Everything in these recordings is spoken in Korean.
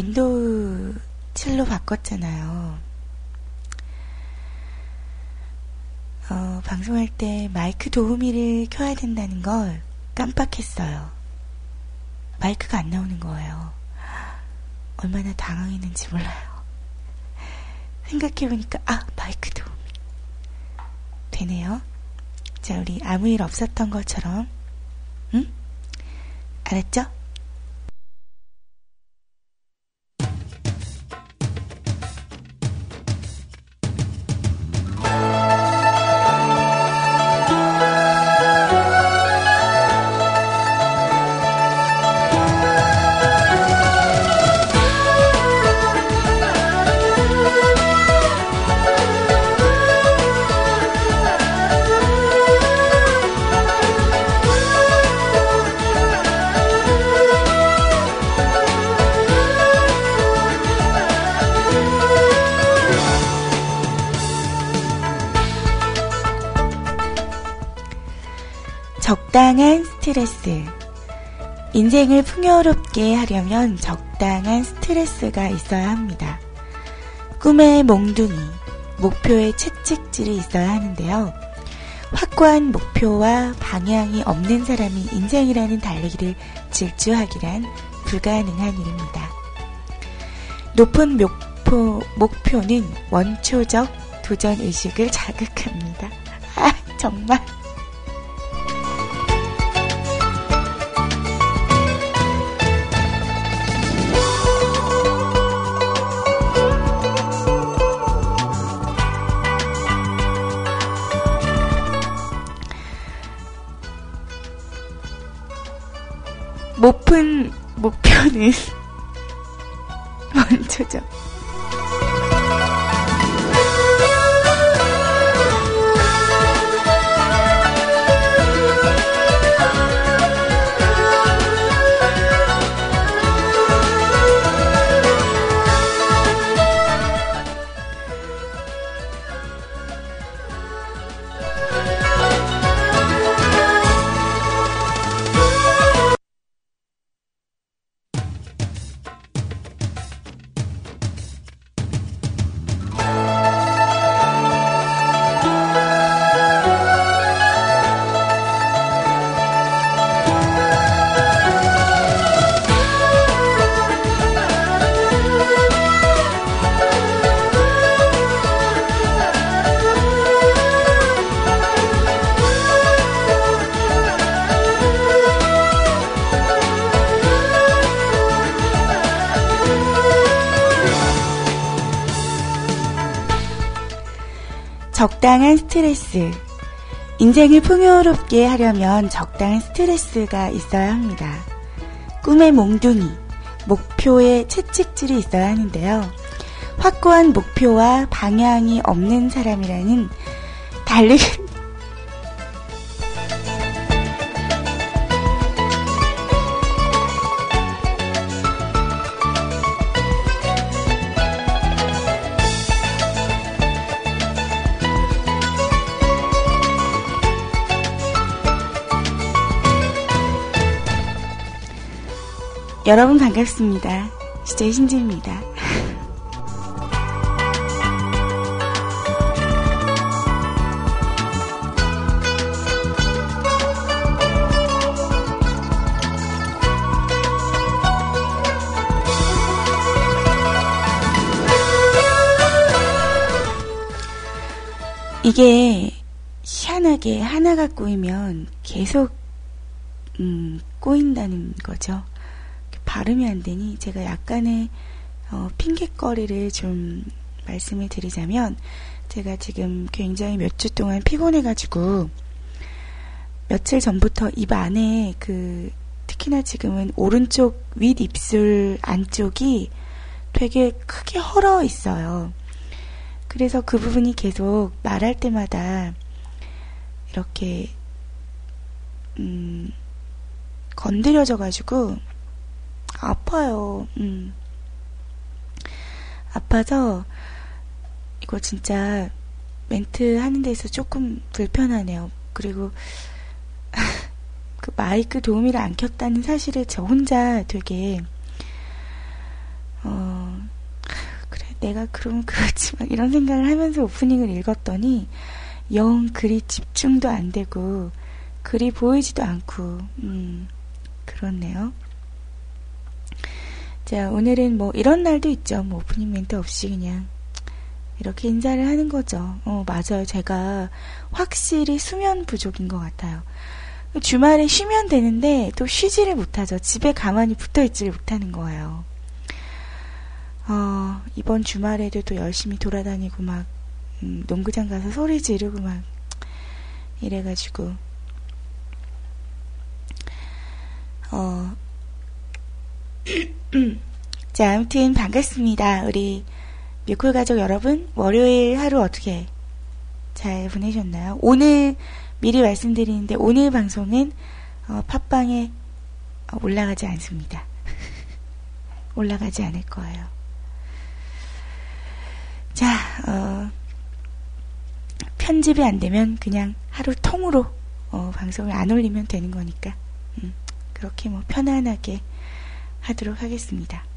윈도우 7로 바꿨잖아요. 어, 방송할 때 마이크 도우미를 켜야 된다는 걸 깜빡했어요. 마이크가 안 나오는 거예요. 얼마나 당황했는지 몰라요. 생각해보니까, 아, 마이크 도우미. 되네요. 자, 우리 아무 일 없었던 것처럼. 응? 알았죠? 적당한 스트레스. 인생을 풍요롭게 하려면 적당한 스트레스가 있어야 합니다. 꿈의 몽둥이, 목표의 채찍질이 있어야 하는데요. 확고한 목표와 방향이 없는 사람이 인생이라는 달리기를 질주하기란 불가능한 일입니다. 높은 목표, 목표는 원초적 도전 의식을 자극합니다. 아, 정말. 목 적당한 스트레스. 인생을 풍요롭게 하려면 적당한 스트레스가 있어야 합니다. 꿈의 몽둥이, 목표의 채찍질이 있어야 하는데요. 확고한 목표와 방향이 없는 사람이라는 달리 여러분 반갑습니다. DJ 신지입니다. 이게 희한하게 하나가 꼬이면 계속 음, 꼬인다는 거죠. 발음이 안 되니 제가 약간의 어, 핑계거리를 좀 말씀을 드리자면 제가 지금 굉장히 몇 주 동안 피곤해가지고 며칠 전부터 입 안에 그 특히나 지금은 오른쪽 윗 입술 안쪽이 되게 크게 헐어 있어요. 그래서 그 부분이 계속 말할 때마다 이렇게 음, 건드려져가지고 아파요. 음. 아파서 이거 진짜 멘트 하는 데서 조금 불편하네요. 그리고 그 마이크 도우미를 안 켰다는 사실을 저 혼자 되게 어 그래 내가 그러면 그렇지 막 이런 생각을 하면서 오프닝을 읽었더니 영 글이 집중도 안 되고 글이 보이지도 않고 음 그렇네요. 자 오늘은 뭐 이런 날도 있죠. 뭐 오프닝 멘트 없이 그냥 이렇게 인사를 하는 거죠. 어 맞아요. 제가 확실히 수면 부족인 것 같아요. 주말에 쉬면 되는데 또 쉬지를 못하죠. 집에 가만히 붙어 있지를 못하는 거예요. 어, 이번 주말에도 또 열심히 돌아다니고 막 음, 농구장 가서 소리 지르고 막 이래가지고 어, 자 아무튼 반갑습니다. 우리 뮤콜 가족 여러분 월요일 하루 어떻게 잘 보내셨나요? 오늘 미리 말씀드리는데 오늘 방송은 어, 팟빵에 어, 올라가지 않습니다. 올라가지 않을 거예요. 자, 어, 편집이 안 되면 그냥 하루 통으로 어, 방송을 안 올리면 되는 거니까 음, 그렇게 뭐 편안하게 하도록 하겠습니다.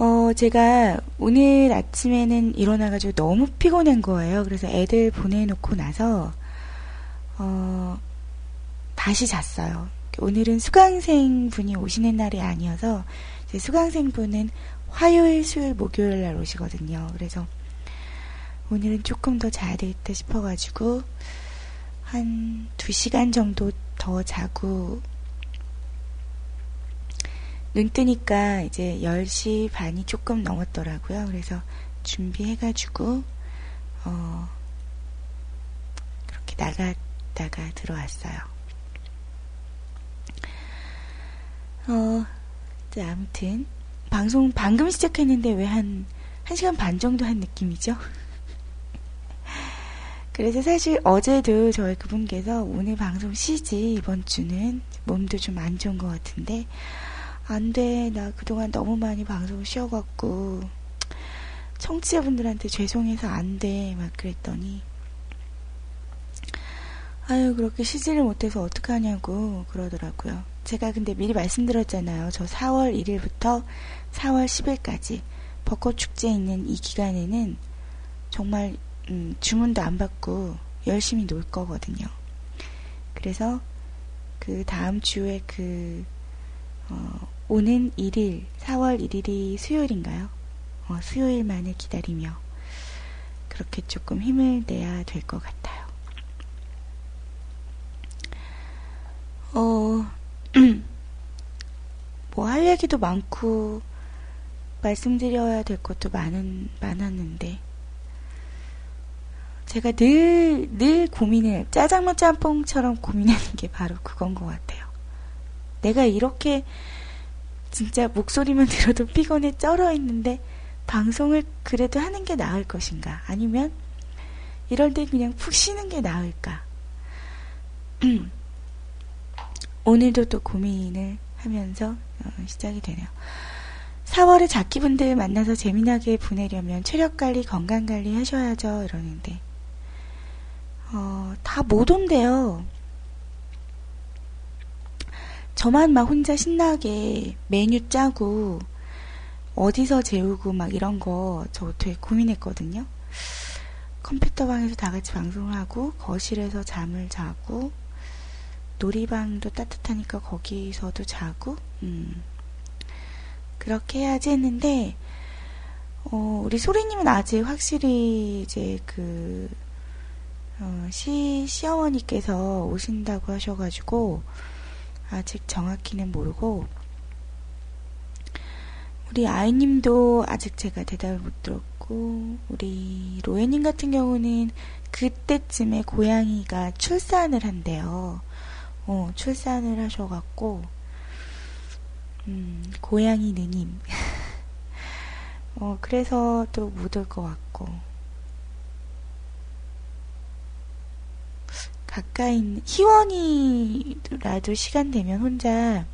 어, 제가 오늘 아침에는 일어나가지고 너무 피곤한 거예요. 그래서 애들 보내놓고 나서, 어, 다시 잤어요. 오늘은 수강생 분이 오시는 날이 아니어서, 수강생 분은 화요일, 수요일, 목요일 날 오시거든요. 그래서 오늘은 조금 더 자야 되겠다 싶어가지고, 한 2시간 정도 더 자고 눈 뜨니까 이제 10시 반이 조금 넘었더라고요. 그래서 준비해가지고, 어, 그렇게 나갔다가 들어왔어요. 어, 네, 아무튼, 방송 방금 시작했는데 왜 한, 한 시간 반 정도 한 느낌이죠? 그래서 사실 어제도 저희 그분께서 오늘 방송 쉬지, 이번 주는 몸도 좀 안 좋은 것 같은데, 안 돼. 나 그동안 너무 많이 방송 쉬어갖고, 청취자분들한테 죄송해서 안 돼. 막 그랬더니, 아유, 그렇게 쉬지를 못해서 어떡하냐고 그러더라고요. 제가 근데 미리 말씀드렸잖아요. 저 4월 1일부터 4월 10일까지 벚꽃 축제 있는 이 기간에는 정말 음, 주문도 안 받고 열심히 놀 거거든요. 그래서 그 다음 주에 그 어, 오는 1일, 4월 1일이 수요일인가요? 어, 수요일만을 기다리며 그렇게 조금 힘을 내야 될 것 같아요. 어, 뭐 할 얘기도 많고 말씀드려야 될 것도 많은, 많았는데 제가 늘, 늘 고민을, 짜장면 짬뽕처럼 고민하는 게 바로 그건 것 같아요. 내가 이렇게 진짜 목소리만 들어도 피곤해 쩔어 있는데 방송을 그래도 하는 게 나을 것인가? 아니면 이럴 때 그냥 푹 쉬는 게 나을까? 오늘도 또 고민을 하면서 어, 시작이 되네요. 4월에 자키분들 만나서 재미나게 보내려면 체력 관리, 건강 관리 하셔야죠. 이러는데 어, 다 못 온대요. 저만 막 혼자 신나게 메뉴 짜고 어디서 재우고 막 이런 거 저 되게 고민했거든요. 컴퓨터 방에서 다 같이 방송을 하고 거실에서 잠을 자고 놀이방도 따뜻하니까 거기서도 자고 음. 그렇게 해야지 했는데 어, 우리 소리님은 아직 확실히 이제 그 어, 시 시어머니께서 오신다고 하셔가지고 아직 정확히는 모르고 우리 아이님도 아직 제가 대답을 못 들었고 우리 로에님 같은 경우는 그때쯤에 고양이가 출산을 한대요. 어, 출산을 하셔갖고 음, 고양이 느님 어, 그래서 또 못 올 것 같고. 가까이 있는, 희원이라도 시간 되면 혼자,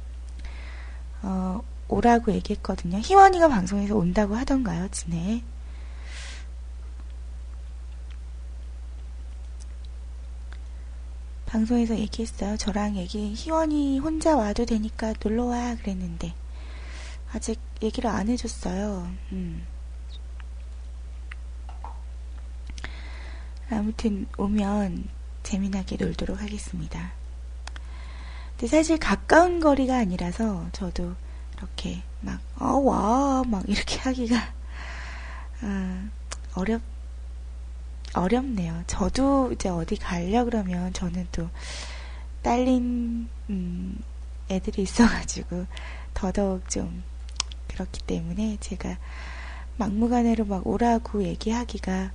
어, 오라고 얘기했거든요. 희원이가 방송에서 온다고 하던가요, 진해. 방송에서 얘기했어요. 저랑 얘기, 희원이 혼자 와도 되니까 놀러와, 그랬는데. 아직 얘기를 안 해줬어요. 음. 아무튼, 오면 재미나게 놀도록 하겠습니다. 근데 사실 가까운 거리가 아니라서 저도 이렇게 막, 어, 와, 막 이렇게 하기가, 어, 어렵, 어렵네요. 저도 이제 어디 가려 그러면 저는 또 딸린, 음, 애들이 있어가지고 더더욱 좀 그렇기 때문에 제가 막무가내로 막 오라고 얘기하기가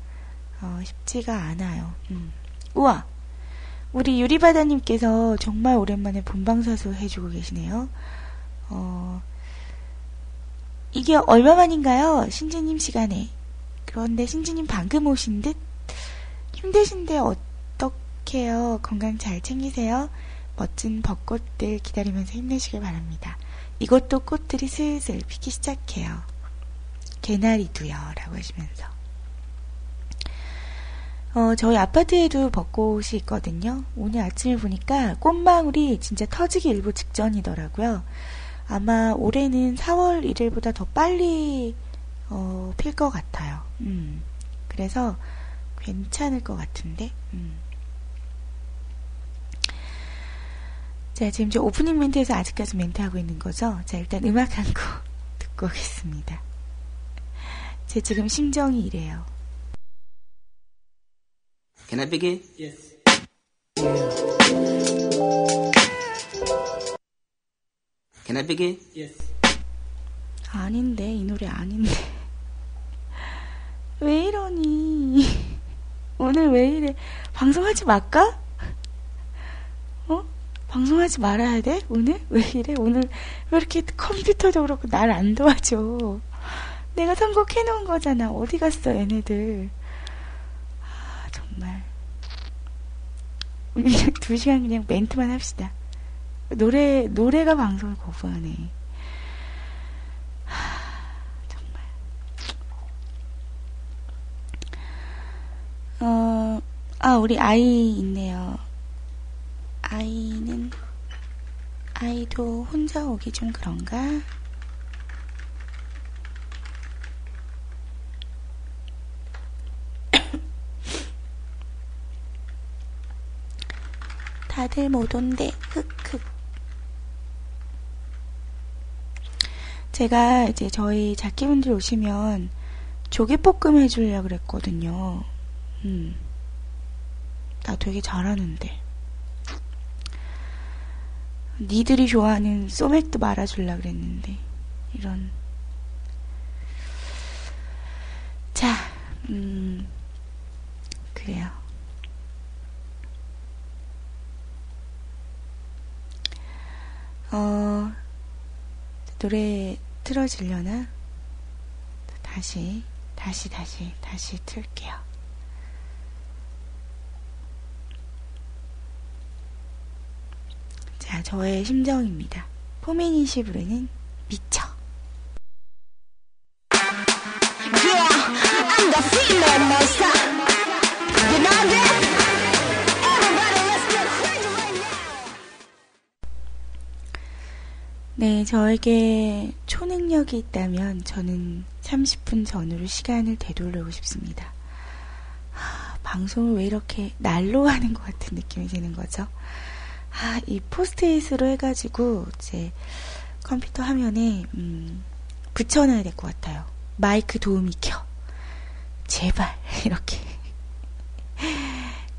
어, 쉽지가 않아요. 음. 우와! 우리 유리바다님께서 정말 오랜만에 본방사수 해주고 계시네요. 어, 이게 얼마만인가요? 신지님 시간에. 그런데 신지님 방금 오신 듯? 힘드신데 어떡해요? 건강 잘 챙기세요. 멋진 벚꽃들 기다리면서 힘내시길 바랍니다. 이것도 꽃들이 슬슬 피기 시작해요. 개나리도요. 라고 하시면서. 어, 저희 아파트에도 벚꽃이 있거든요. 오늘 아침에 보니까 꽃망울이 진짜 터지기 일부 직전이더라고요. 아마 올해는 4월 1일보다 더 빨리 어, 필 것 같아요. 음. 그래서 괜찮을 것 같은데. 음. 자, 지금 저 오프닝 멘트에서 아직까지 멘트하고 있는 거죠? 자, 일단 음악 한 곡 듣고 오겠습니다. 제 지금 심정이 이래요. Can I begin? Yes. Can I begin? Yes. 아닌데, 이 노래 아닌데. 왜 이러니? 오늘 왜 이래? 방송하지 말까? 어? 방송하지 말아야 돼? 오늘? 왜 이래? 오늘 왜 이렇게 컴퓨터도 그렇고 날 안 도와줘? 내가 선곡해 놓은 거잖아. 어디 갔어, 얘네들. 아, 정말. 두 시간 그냥 멘트만 합시다. 노래, 노래가 방송을 거부하네. 어, 아, 우리 아이 있네요. 아이는, 아이도 혼자 오기 좀 그런가? 다들 못 온대, 흑흑. 제가 이제 저희 자키분들 오시면 조개볶음 해주려고 그랬거든요. 음. 나 되게 잘하는데. 니들이 좋아하는 소맥도 말아줄라 그랬는데. 이런. 자, 음, 그래요. 어, 노래 틀어지려나? 다시, 다시, 다시, 다시 틀게요. 자, 저의 심정입니다. 포미닛이 부르는 미쳐. 네, 저에게 초능력이 있다면 저는 30분 전으로 시간을 되돌리고 싶습니다. 하, 방송을 왜 이렇게 날로 하는 것 같은 느낌이 드는 거죠? 아, 이 포스트잇으로 해가지고 이제 컴퓨터 화면에 음, 붙여놔야 될 것 같아요. 마이크 도우미 켜. 제발 이렇게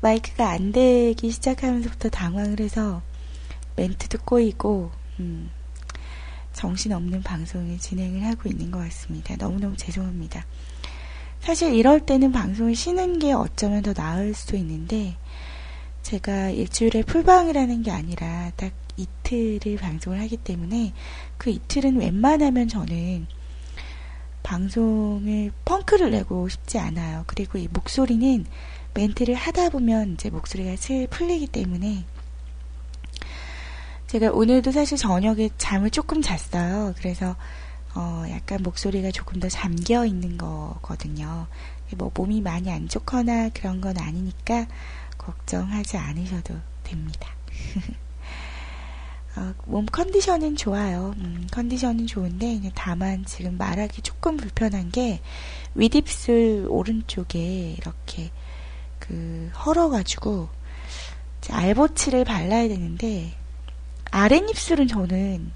마이크가 안 되기 시작하면서부터 당황을 해서 멘트도 꼬이고 음, 정신없는 방송을 진행을 하고 있는 것 같습니다. 너무너무 죄송합니다. 사실 이럴 때는 방송을 쉬는 게 어쩌면 더 나을 수도 있는데 제가 일주일에 풀방을 하는 게 아니라 딱 이틀을 방송을 하기 때문에 그 이틀은 웬만하면 저는 방송을 펑크를 내고 싶지 않아요. 그리고 이 목소리는 멘트를 하다 보면 이제 목소리가 슬 풀리기 때문에 제가 오늘도 사실 저녁에 잠을 조금 잤어요. 그래서 어 약간 목소리가 조금 더 잠겨 있는 거거든요. 뭐 몸이 많이 안 좋거나 그런 건 아니니까 걱정하지 않으셔도 됩니다. 어, 몸 컨디션은 좋아요. 음, 컨디션은 좋은데 다만 지금 말하기 조금 불편한 게 윗입술 오른쪽에 이렇게 그 헐어가지고 알보치를 발라야 되는데 아랫입술은 저는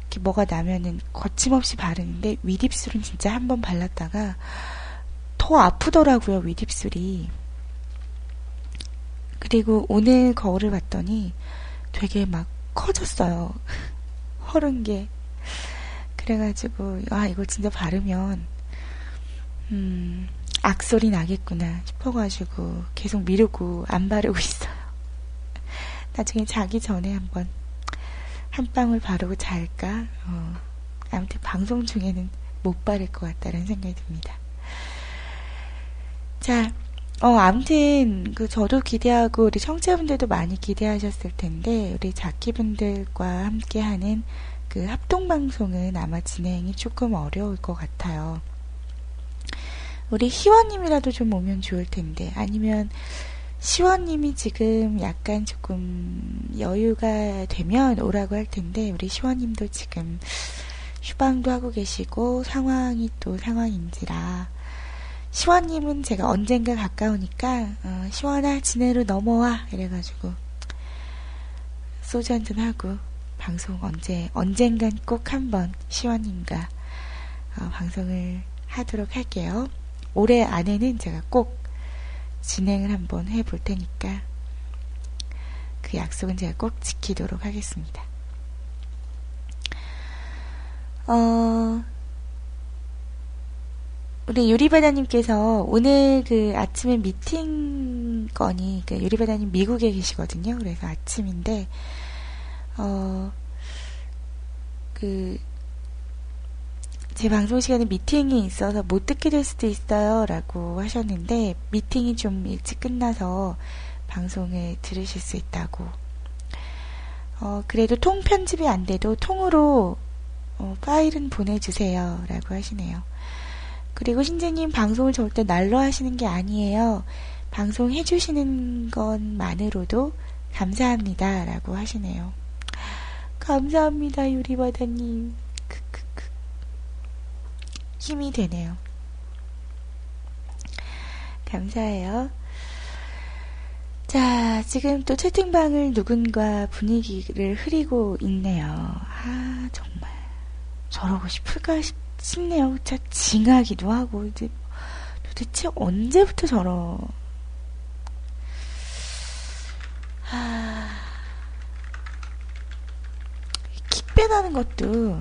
이렇게 뭐가 나면은 거침없이 바르는데 윗입술은 진짜 한 번 발랐다가 더 아프더라고요 윗입술이. 그리고 오늘 거울을 봤더니 되게 막 커졌어요. 허른 게. 그래가지고, 아, 이거 진짜 바르면, 음, 악소리 나겠구나 싶어가지고 계속 미루고 안 바르고 있어요. 나중에 자기 전에 한번 한 방울 바르고 잘까? 어, 아무튼 방송 중에는 못 바를 것 같다는 생각이 듭니다. 자, 어, 아무튼, 그, 저도 기대하고, 우리 청취자분들도 많이 기대하셨을 텐데, 우리 자키분들과 함께 하는 그 합동방송은 아마 진행이 조금 어려울 것 같아요. 우리 희원님이라도 좀 오면 좋을 텐데, 아니면, 시원님이 지금 약간 조금 여유가 되면 오라고 할 텐데, 우리 시원님도 지금 휴방도 하고 계시고, 상황이 또 상황인지라, 시원님은 제가 언젠가 가까우니까 어, 시원아 지내로 넘어와 이래가지고 소주 한잔 하고 방송 언제 언젠간 꼭 한번 시원님과 어, 방송을 하도록 할게요. 올해 안에는 제가 꼭 진행을 한번 해볼 테니까 그 약속은 제가 꼭 지키도록 하겠습니다. 어, 우리 유리바다님께서 오늘 그 아침에 미팅 건이, 그 유리바다님 미국에 계시거든요. 그래서 아침인데, 어, 그, 제 방송 시간에 미팅이 있어서 못 듣게 될 수도 있어요. 라고 하셨는데, 미팅이 좀 일찍 끝나서 방송을 들으실 수 있다고. 어, 그래도 통 편집이 안 돼도 통으로 어, 파일은 보내주세요. 라고 하시네요. 그리고 신재님 방송을 절대 날로 하시는 게 아니에요. 방송 해주시는 것만으로도 감사합니다. 라고 하시네요. 감사합니다, 유리바다님. 힘이 되네요. 감사해요. 자, 지금 또 채팅방을 누군가 분위기를 흐리고 있네요. 아, 정말. 저러고 싶을까 싶 싶네요. 진짜 징하기도 하고, 이제 도대체 언제부터 저러, 하, 키 빼나는 것도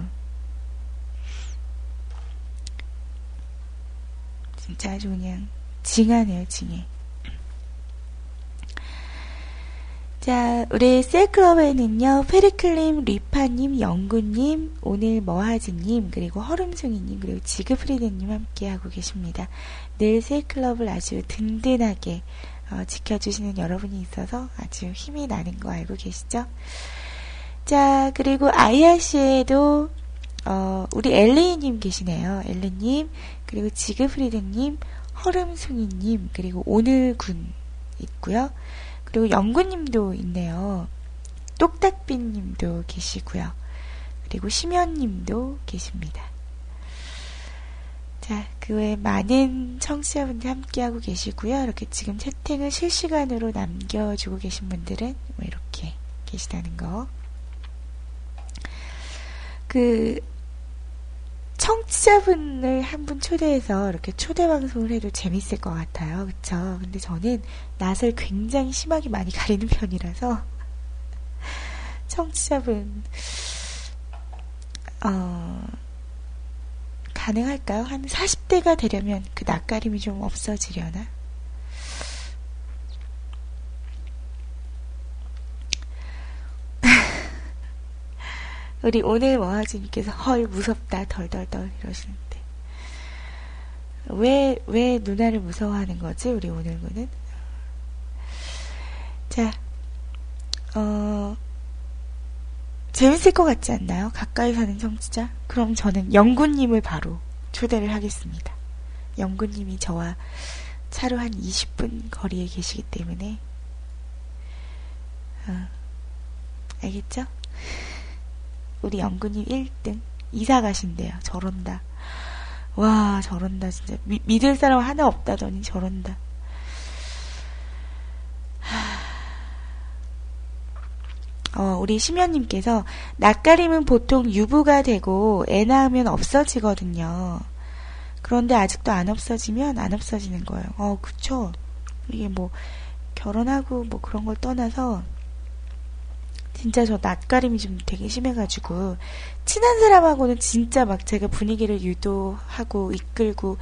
진짜 아주 그냥 징하네요, 징해. 자, 우리 셀클럽에는요, 페리클님, 리파님, 영구님, 오늘 머하지님, 그리고 허름숭이님, 그리고 지그프리드님 함께하고 계십니다. 늘 셀클럽을 아주 든든하게 어, 지켜주시는 여러분이 있어서 아주 힘이 나는 거 알고 계시죠? 자, 그리고 아이아씨에도 어, 우리 엘리님 계시네요. 엘리님, 그리고 지그프리드님, 허름숭이님, 그리고 오늘군 있고요. 그리고 영구님도 있네요. 똑딱비님도 계시고요. 그리고 심연님도 계십니다. 자, 그 외에 많은 청취자분들 함께하고 계시고요. 이렇게 지금 채팅을 실시간으로 남겨주고 계신 분들은 뭐 이렇게 계시다는 거. 그, 청취자분을 한 분 초대해서 이렇게 초대 방송을 해도 재밌을 것 같아요. 그쵸? 근데 저는 낯을 굉장히 심하게 많이 가리는 편이라서 청취자분 어 가능할까요? 한 40대가 되려면 그 낯가림이 좀 없어지려나? 우리 오늘 머하지님께서 헐 무섭다 덜덜덜 이러시는데 왜, 왜 누나를 무서워하는 거지, 우리 오늘구는? 자, 어, 재밌을 것 같지 않나요? 가까이 사는 청취자? 그럼 저는 영구님을 바로 초대를 하겠습니다. 영구님이 저와 차로 한 20분 거리에 계시기 때문에, 어, 알겠죠? 우리 영구님 1등. 이사 가신대요. 저런다. 와, 저런다, 진짜. 미, 믿을 사람 하나 없다더니 저런다. 어, 우리 심연님께서 낯가림은 보통 유부가 되고 애 낳으면 없어지거든요. 그런데 아직도 안 없어지면 안 없어지는 거예요. 어, 그쵸. 이게 뭐, 결혼하고 뭐 그런 걸 떠나서 진짜 저 낯가림이 좀 되게 심해가지고 친한 사람하고는 진짜 막 제가 분위기를 유도하고 이끌고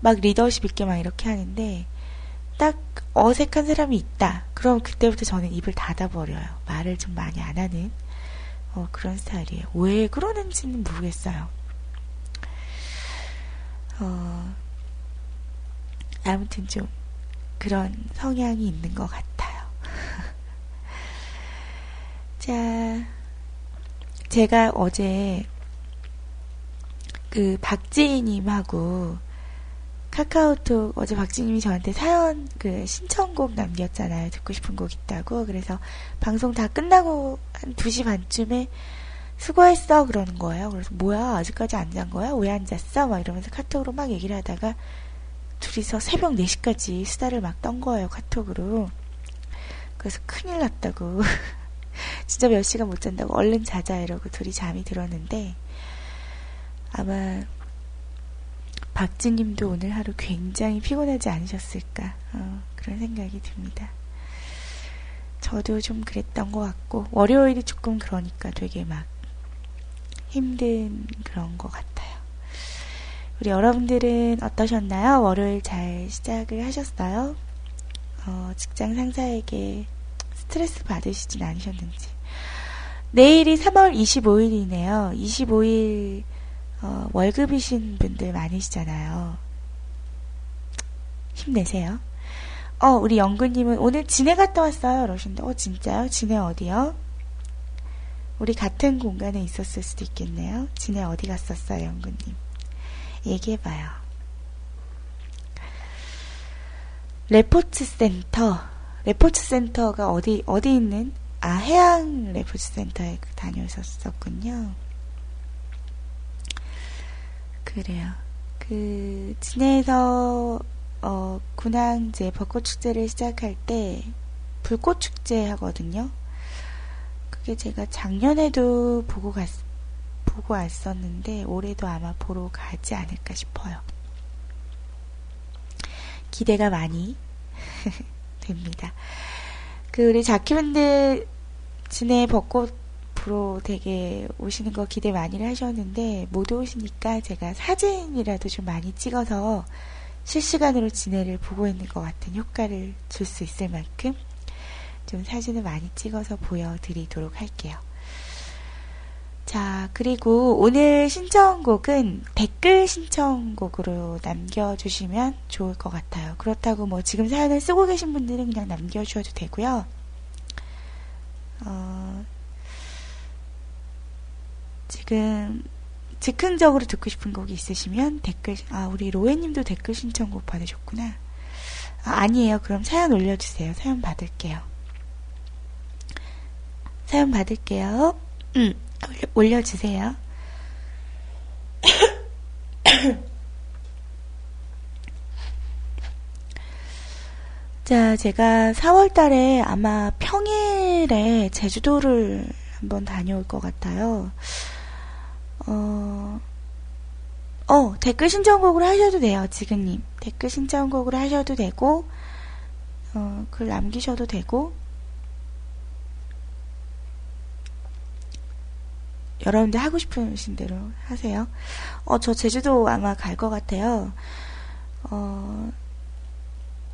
막 리더십 있게 막 이렇게 하는데 딱 어색한 사람이 있다. 그럼 그때부터 저는 입을 닫아버려요. 말을 좀 많이 안 하는 어, 그런 스타일이에요. 왜 그러는지는 모르겠어요. 어, 아무튼 좀 그런 성향이 있는 것 같아요. 자, 제가 어제 그 박지희님하고 카카오톡 어제 박지님이 저한테 사연 그 신청곡 남겼잖아요. 듣고 싶은 곡 있다고. 그래서 방송 다 끝나고 한 2시 반쯤에 수고했어 그러는 거예요. 그래서 뭐야 아직까지 안 잔 거야? 왜 안 잤어? 막 이러면서 카톡으로 막 얘기를 하다가 둘이서 새벽 4시까지 수다를 막 떤 거예요. 카톡으로. 그래서 큰일 났다고. 진짜 몇 시간 못 잔다고 얼른 자자 이러고 둘이 잠이 들었는데 아마 박지님도 오늘 하루 굉장히 피곤하지 않으셨을까 어, 그런 생각이 듭니다. 저도 좀 그랬던 것 같고 월요일이 조금 그러니까 되게 막 힘든 그런 것 같아요. 우리 여러분들은 어떠셨나요? 월요일 잘 시작을 하셨어요? 어, 직장 상사에게 스트레스 받으시진 않으셨는지. 내일이 3월 25일이네요. 25일 어, 월급이신 분들 많으시잖아요. 힘내세요. 어, 우리 영근님은 오늘 진해 갔다 왔어요. 그러신데, 어, 진짜요? 진해 어디요? 우리 같은 공간에 있었을 수도 있겠네요. 진해 어디 갔었어요, 영근님? 얘기해봐요. 레포츠 센터. 레포츠 센터가 어디, 어디 있는? 아, 해양 레포츠 센터에 다녀오셨었군요. 그래요. 그 진해에서 어, 군항제 벚꽃 축제를 시작할 때 불꽃 축제 하거든요. 그게 제가 작년에도 보고 갔 보고 왔었는데 올해도 아마 보러 가지 않을까 싶어요. 기대가 많이 됩니다. 그 우리 자키분들 진해 벚꽃 앞으로 되게 오시는 거 기대 많이 하셨는데 못 오시니까 제가 사진이라도 좀 많이 찍어서 실시간으로 진해를 보고 있는 것 같은 효과를 줄 수 있을 만큼 좀 사진을 많이 찍어서 보여드리도록 할게요. 자, 그리고 오늘 신청곡은 댓글 신청곡으로 남겨주시면 좋을 것 같아요. 그렇다고 뭐 지금 사연을 쓰고 계신 분들은 그냥 남겨주셔도 되고요. 어, 지금 즉흥적으로 듣고 싶은 곡이 있으시면 댓글, 아, 우리 로에님도 댓글 신청곡 받으셨구나. 아, 니에요 그럼 사연 올려주세요. 사연 받을게요. 사연 받을게요. 음, 올려, 주세요 자, 제가 4월 달에 아마 평일에 제주도를 한번 다녀올 것 같아요. 어, 어, 댓글 신청곡으로 하셔도 돼요, 지금님. 댓글 신청곡으로 하셔도 되고, 어, 글 남기셔도 되고, 여러분들 하고 싶으신 대로 하세요. 어, 저 제주도 아마 갈 것 같아요. 어,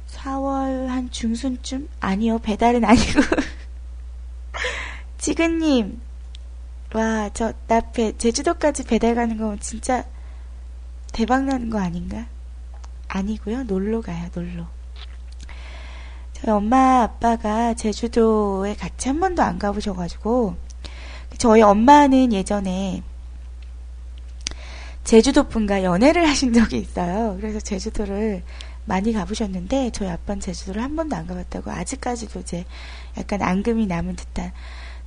4월 한 중순쯤? 아니요, 배달은 아니고. 지근님, 와, 저, 나 배, 제주도까지 배달 가는 거 진짜 대박 나는 거 아닌가? 아니고요. 놀러 가요. 놀러. 저희 엄마 아빠가 제주도에 같이 한 번도 안 가보셔가지고 저희 엄마는 예전에 제주도 분과 연애를 하신 적이 있어요. 그래서 제주도를 많이 가보셨는데 저희 아빠는 제주도를 한 번도 안 가봤다고 아직까지도 이제 약간 앙금이 남은 듯한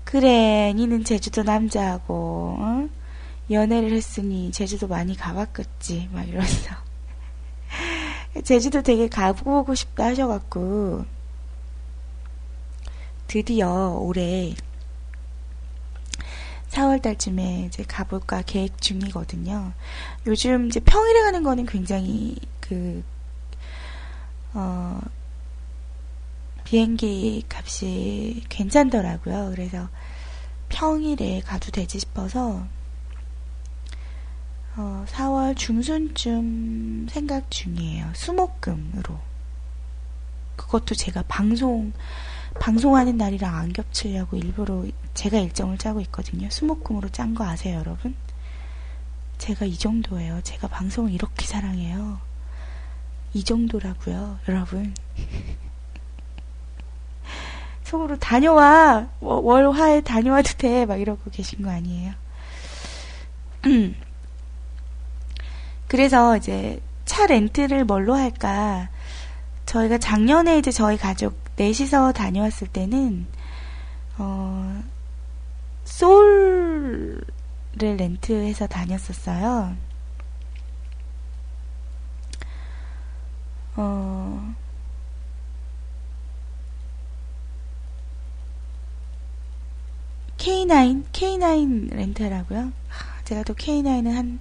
그래 니는 제주도 남자하고 어? 연애를 했으니 제주도 많이 가봤겠지 막 이러면서 제주도 되게 가보고 싶다 하셔갖고 드디어 올해 4월 달쯤에 이제 가볼까 계획 중이거든요. 요즘 이제 평일에 가는 거는 굉장히 그, 어, 비행기 값이 괜찮더라고요. 그래서 평일에 가도 되지 싶어서, 어, 4월 중순쯤 생각 중이에요. 수목금으로. 그것도 제가 방송, 방송하는 날이랑 안 겹치려고 일부러 제가 일정을 짜고 있거든요. 수목금으로 짠 거 아세요, 여러분? 제가 이 정도예요. 제가 방송을 이렇게 사랑해요. 이 정도라고요, 여러분. 속으로 다녀와 월화에 다녀와도 돼 막 이러고 계신 거 아니에요. 그래서 이제 차 렌트를 뭘로 할까? 저희가 작년에 이제 저희 가족 넷이서 다녀왔을 때는 어, 소울을 렌트해서 다녔었어요. 어, K9, K9 렌트라고요? 제가 또 K9은 한,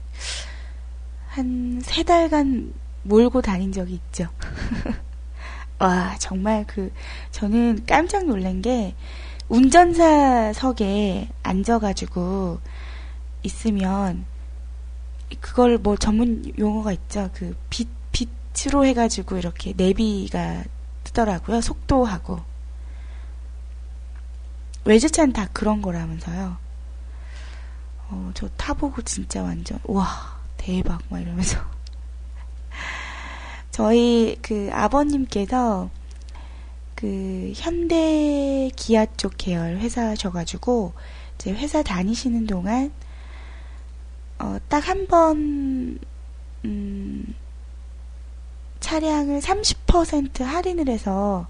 한 세 달간 몰고 다닌 적이 있죠. 와, 정말 그, 저는 깜짝 놀란 게, 운전사석에 앉아가지고 있으면, 그걸 뭐 전문 용어가 있죠. 그, 빛, 빛으로 해가지고 이렇게 내비가 뜨더라고요. 속도하고. 외제차는 다 그런 거라면서요. 어, 저 타보고 진짜 완전, 와, 대박, 막 이러면서. 저희 그 아버님께서 그 현대 기아 쪽 계열 회사셔가지고 이제 회사 다니시는 동안 어, 딱 한 번, 음, 차량을 30% 할인을 해서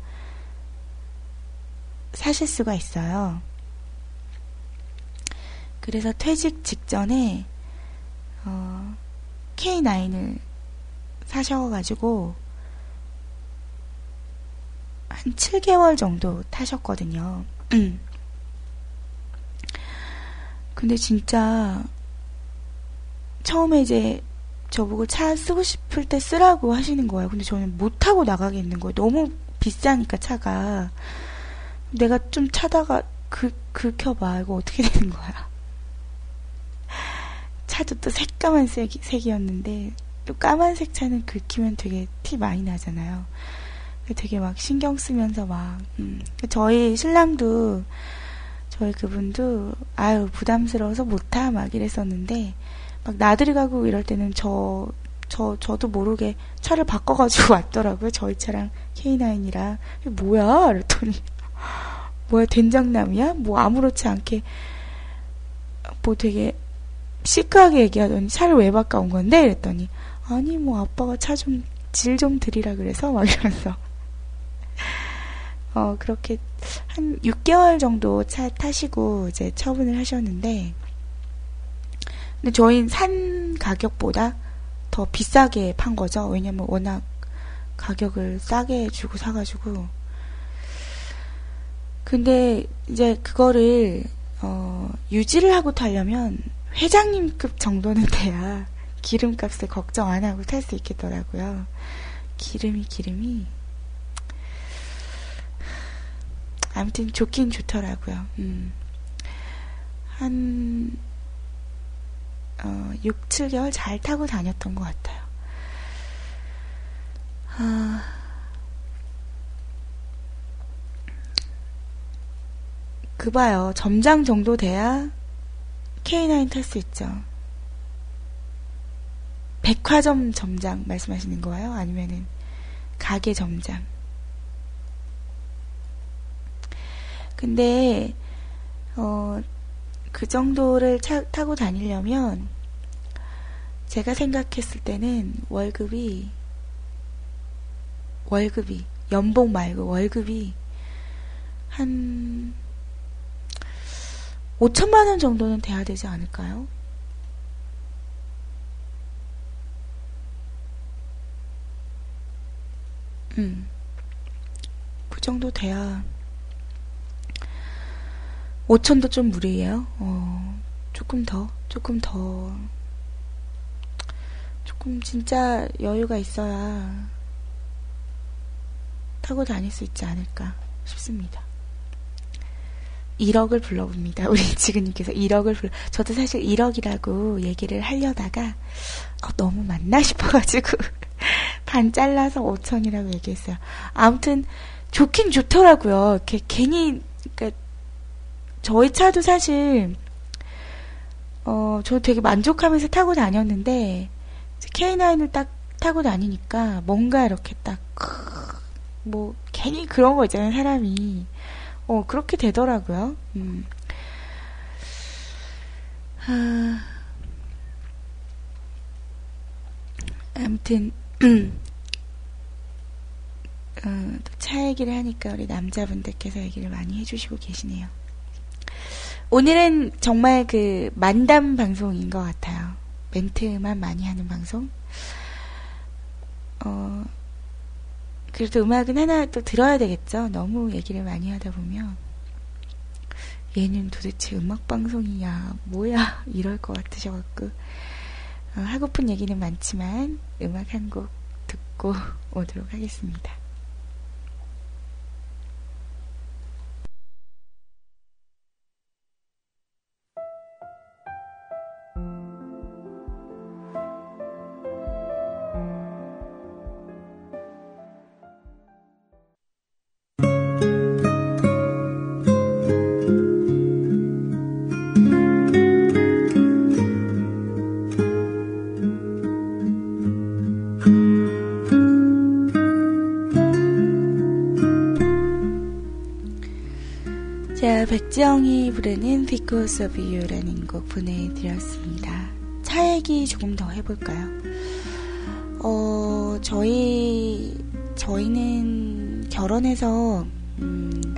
사실 수가 있어요. 그래서 퇴직 직전에, 어, K9을 사셔가지고 한 7개월 정도 타셨거든요. 근데 진짜 처음에 이제 저보고 차 쓰고 싶을 때 쓰라고 하시는 거예요. 근데 저는 못 타고 나가겠는 거예요. 너무 비싸니까 차가. 내가 좀 차다가 그, 긁혀봐. 이거 어떻게 되는 거야. 차도 또 새까만 색이, 색이었는데 또 까만색 차는 긁히면 되게 티 많이 나잖아요. 되게 막 신경 쓰면서 막, 음. 저희 신랑도, 저희 그분도, 아유, 부담스러워서 못타, 막 이랬었는데, 막 나들이 가고 이럴 때는 저, 저, 저도 모르게 차를 바꿔가지고 왔더라고요. 저희 차랑 K9이랑. 뭐야? 이랬더니, 뭐야, 된장남이야? 뭐 아무렇지 않게, 뭐 되게 시크하게 얘기하더니 차를 왜 바꿔온 건데? 이랬더니, 아니 뭐 아빠가 차 좀 질 좀 드리라 그래서? 막 이러면서. 어 그렇게 한 6개월 정도 차 타시고 이제 처분을 하셨는데 근데 저희는 산 가격보다 더 비싸게 판 거죠. 왜냐면 워낙 가격을 싸게 주고 사가지고. 근데 이제 그거를 어 유지를 하고 타려면 회장님급 정도는 돼야 기름값을 걱정 안 하고 탈 수 있겠더라고요. 기름이 기름이 아무튼 좋긴 좋더라고요. 음. 한 어, 6, 7개월 잘 타고 다녔던 것 같아요. 아, 그 봐요. 점장 정도 돼야 K9 탈 수 있죠. 백화점 점장 말씀하시는 거예요? 아니면은 가게 점장? 근데 어, 그 정도를 차, 타고 다니려면 제가 생각했을 때는 월급이 월급이 연봉 말고 월급이 한 5천만 원 정도는 돼야 되지 않을까요? 음. 그 정도 돼야 5천도 좀 무리예요. 어, 조금 더, 조금 더, 조금 진짜 여유가 있어야 타고 다닐 수 있지 않을까 싶습니다. 1억을 불러봅니다. 우리 지근님께서 1억을 불러. 저도 사실 1억이라고 얘기를 하려다가 어, 너무 많나 싶어가지고 반 잘라서 5천이라고 얘기했어요. 아무튼 좋긴 좋더라고요. 이렇게 괜히 그러니까 저희 차도 사실 어, 저 되게 만족하면서 타고 다녔는데 K9을 딱 타고 다니니까 뭔가 이렇게 딱 뭐 괜히 그런 거 있잖아요 사람이 어 그렇게 되더라고요. 음. 아, 아무튼 어, 차 얘기를 하니까 우리 남자분들께서 얘기를 많이 해주시고 계시네요. 오늘은 정말 그 만담 방송인 것 같아요. 멘트만 많이 하는 방송. 어, 그래도 음악은 하나 또 들어야 되겠죠. 너무 얘기를 많이 하다 보면. 얘는 도대체 음악 방송이야, 뭐야, 이럴 것 같으셔갖고. 어, 하고픈 얘기는 많지만, 음악 한 곡 듣고 오도록 하겠습니다. 백지영이 부르는 Because of You라는 곡 보내드렸습니다. 차 얘기 조금 더 해볼까요? 어, 저희, 저희는 결혼해서, 음,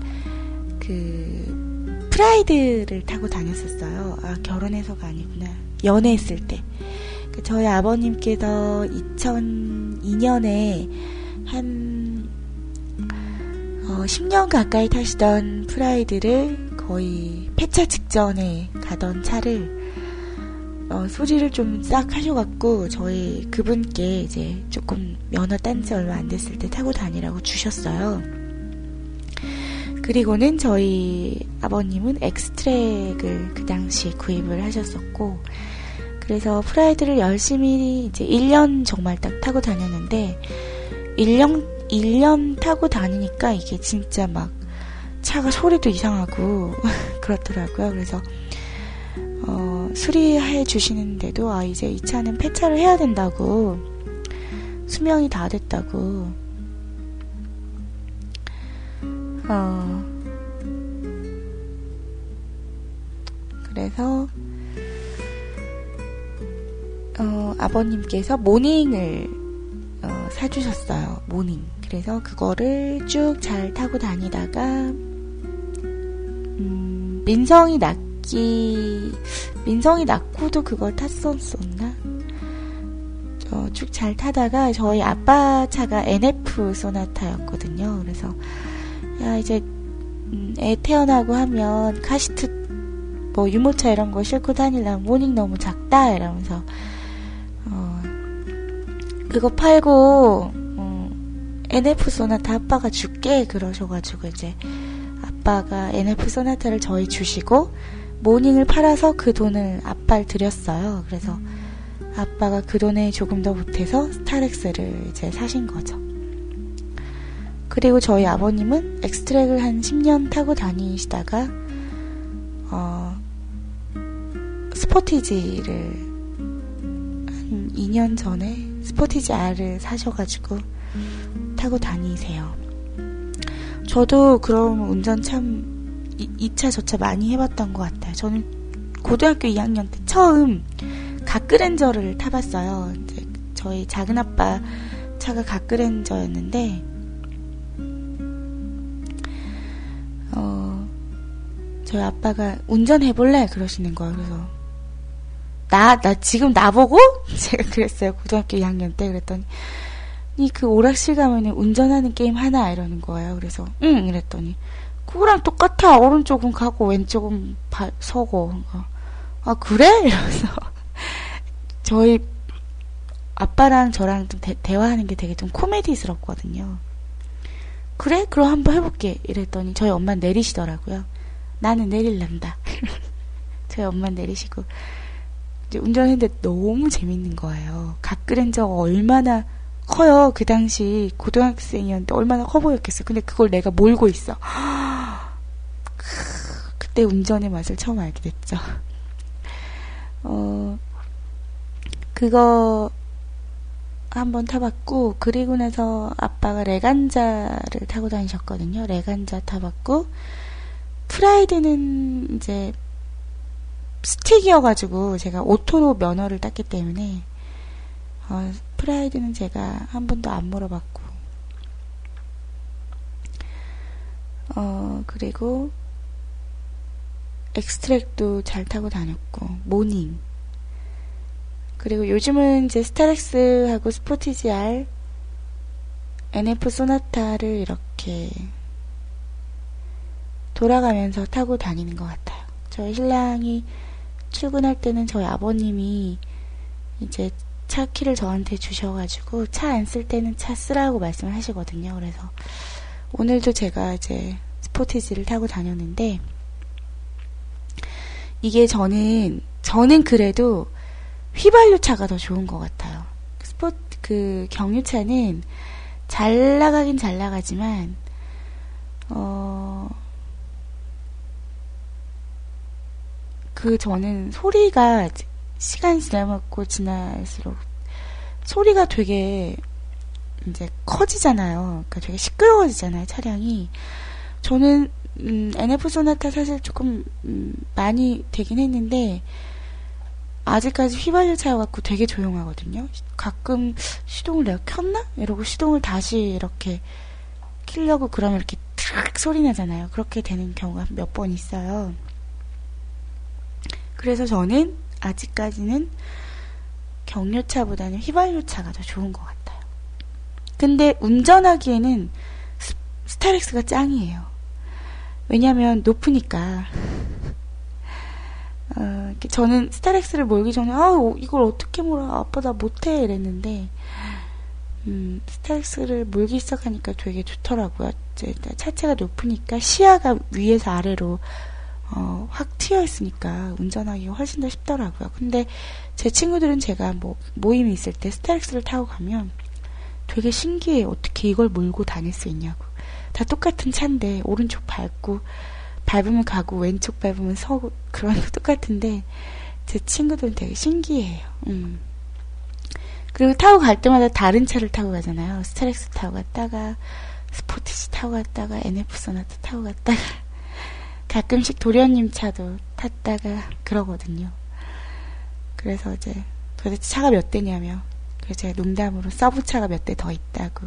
그, 프라이드를 타고 다녔었어요. 아, 결혼해서가 아니구나. 연애했을 때. 그 저희 아버님께서 2002년에 한 어, 10년 가까이 타시던 프라이드를 거의 폐차 직전에 가던 차를 어, 수리를 좀 싹 하셔갖고 저희 그분께 이제 조금 면허 딴 지 얼마 안 됐을 때 타고 다니라고 주셨어요. 그리고는 저희 아버님은 엑스트랙을 그 당시 구입을 하셨었고 그래서 프라이드를 열심히 이제 1년 정말 딱 타고 다녔는데 1년 1년 타고 다니니까 이게 진짜 막 차가 소리도 이상하고 그렇더라고요. 그래서 어, 수리해 주시는데도 아 이제 이 차는 폐차를 해야 된다고 수명이 다 됐다고 어, 그래서 어, 아버님께서 모닝을 어, 사주셨어요. 모닝. 그래서 그거를 쭉 잘 타고 다니다가 음, 민성이 낳기 민성이 낳고도 그걸 탔었었나? 어, 쭉 잘 타다가 저희 아빠 차가 NF 소나타였거든요. 그래서 야 이제 음, 애 태어나고 하면 카시트 뭐 유모차 이런 거 싣고 다니려면 모닝 너무 작다 이러면서 어, 그거 팔고 NF 소나타 아빠가 줄게 그러셔가지고 이제 아빠가 NF 소나타를 저희 주시고 모닝을 팔아서 그 돈을 아빠를 드렸어요. 그래서 아빠가 그 돈에 조금 더 보태서 스타렉스를 이제 사신 거죠. 그리고 저희 아버님은 엑스트랙을 한 10년 타고 다니시다가 어, 스포티지를 한한 2년 전에 스포티지 R을 사셔가지고 타고 다니세요. 저도 그럼 운전 참 2차, 저차 많이 해봤던 것 같아요. 저는 고등학교 2학년 때 처음 가그렌저를 타봤어요. 이제 저희 작은 아빠 차가 가그렌저였는데, 어, 저희 아빠가 운전해볼래? 그러시는 거예요. 그래서, 나, 나 지금 나보고? 제가 그랬어요. 고등학교 2학년 때 그랬더니, 그 오락실 가면은 운전하는 게임 하나 이러는 거예요. 그래서, 응, 이랬더니, 그거랑 똑같아. 오른쪽은 가고 왼쪽은 바, 서고. 아 그래? 이러면서 저희 아빠랑 저랑 좀 대, 화하는 게 되게 좀 코미디스럽거든요. 그래? 그럼 한번 해볼게. 이랬더니 저희 엄마 내리시더라고요. 나는 내릴란다. 저희 엄마 내리시고 이제 운전했는데 너무 재밌는 거예요. 갓그랜저가 얼마나 커요. 그 당시 고등학생이었는데 얼마나 커 보였겠어. 근데 그걸 내가 몰고 있어. 그때 운전의 맛을 처음 알게 됐죠. 어, 그거 한번 타봤고, 그리고 나서 아빠가 레간자를 타고 다니셨거든요. 레간자 타봤고, 프라이드는 이제 스틱이어가지고 제가 오토로 면허를 땄기 때문에, 어, 프라이드는 제가 한 번도 안 몰아봤고, 어, 그리고 엑스트랙도 잘 타고 다녔고, 모닝. 그리고 요즘은 이제 스타렉스하고 스포티지 R, NF 소나타를 이렇게 돌아가면서 타고 다니는 것 같아요. 저희 신랑이 출근할 때는 저희 아버님이 이제 차 키를 저한테 주셔가지고 차 안 쓸 때는 차 쓰라고 말씀을 하시거든요. 그래서 오늘도 제가 이제 스포티지를 타고 다녔는데 이게 저는 저는 그래도 휘발유 차가 더 좋은 것 같아요. 스포트 그 경유차는 잘 나가긴 잘 나가지만 어. 그 저는 소리가 시간이 지나고 지날수록 소리가 되게 이제 커지잖아요. 그러니까 되게 시끄러워지잖아요, 차량이. 저는 음, NF 소나타 사실 조금 음, 많이 되긴 했는데 아직까지 휘발유 차여갖고 되게 조용하거든요. 가끔 시동을 내가 켰나? 이러고 시동을 다시 이렇게 키려고 그러면 이렇게 탁 소리 나잖아요. 그렇게 되는 경우가 몇 번 있어요. 그래서 저는 아직까지는 경유차보다는 휘발유차가 더 좋은 것 같아요. 근데 운전하기에는 스타렉스가 짱이에요. 왜냐면 높으니까. 어, 저는 스타렉스를 몰기 전에 아 이걸 어떻게 몰아 아빠 나 못해 이랬는데 음, 스타렉스를 몰기 시작하니까 되게 좋더라고요. 이제 차체가 높으니까 시야가 위에서 아래로 어, 확 트여 있으니까 운전하기가 훨씬 더 쉽더라고요. 근데 제 친구들은 제가 뭐 모임이 있을 때 스타렉스를 타고 가면 되게 신기해 어떻게 이걸 몰고 다닐 수 있냐고. 다 똑같은 차인데 오른쪽 밟고 밟으면 가고 왼쪽 밟으면 서고 그런 거 똑같은데 제 친구들은 되게 신기해요. 음. 그리고 타고 갈 때마다 다른 차를 타고 가잖아요. 스타렉스 타고 갔다가 스포티지 타고 갔다가 NF 소나타 타고 갔다가 가끔씩 도련님 차도 탔다가 그러거든요. 그래서 이제 도대체 차가 몇 대냐며 그래서 제가 농담으로 sub차가 몇 대 더 있다고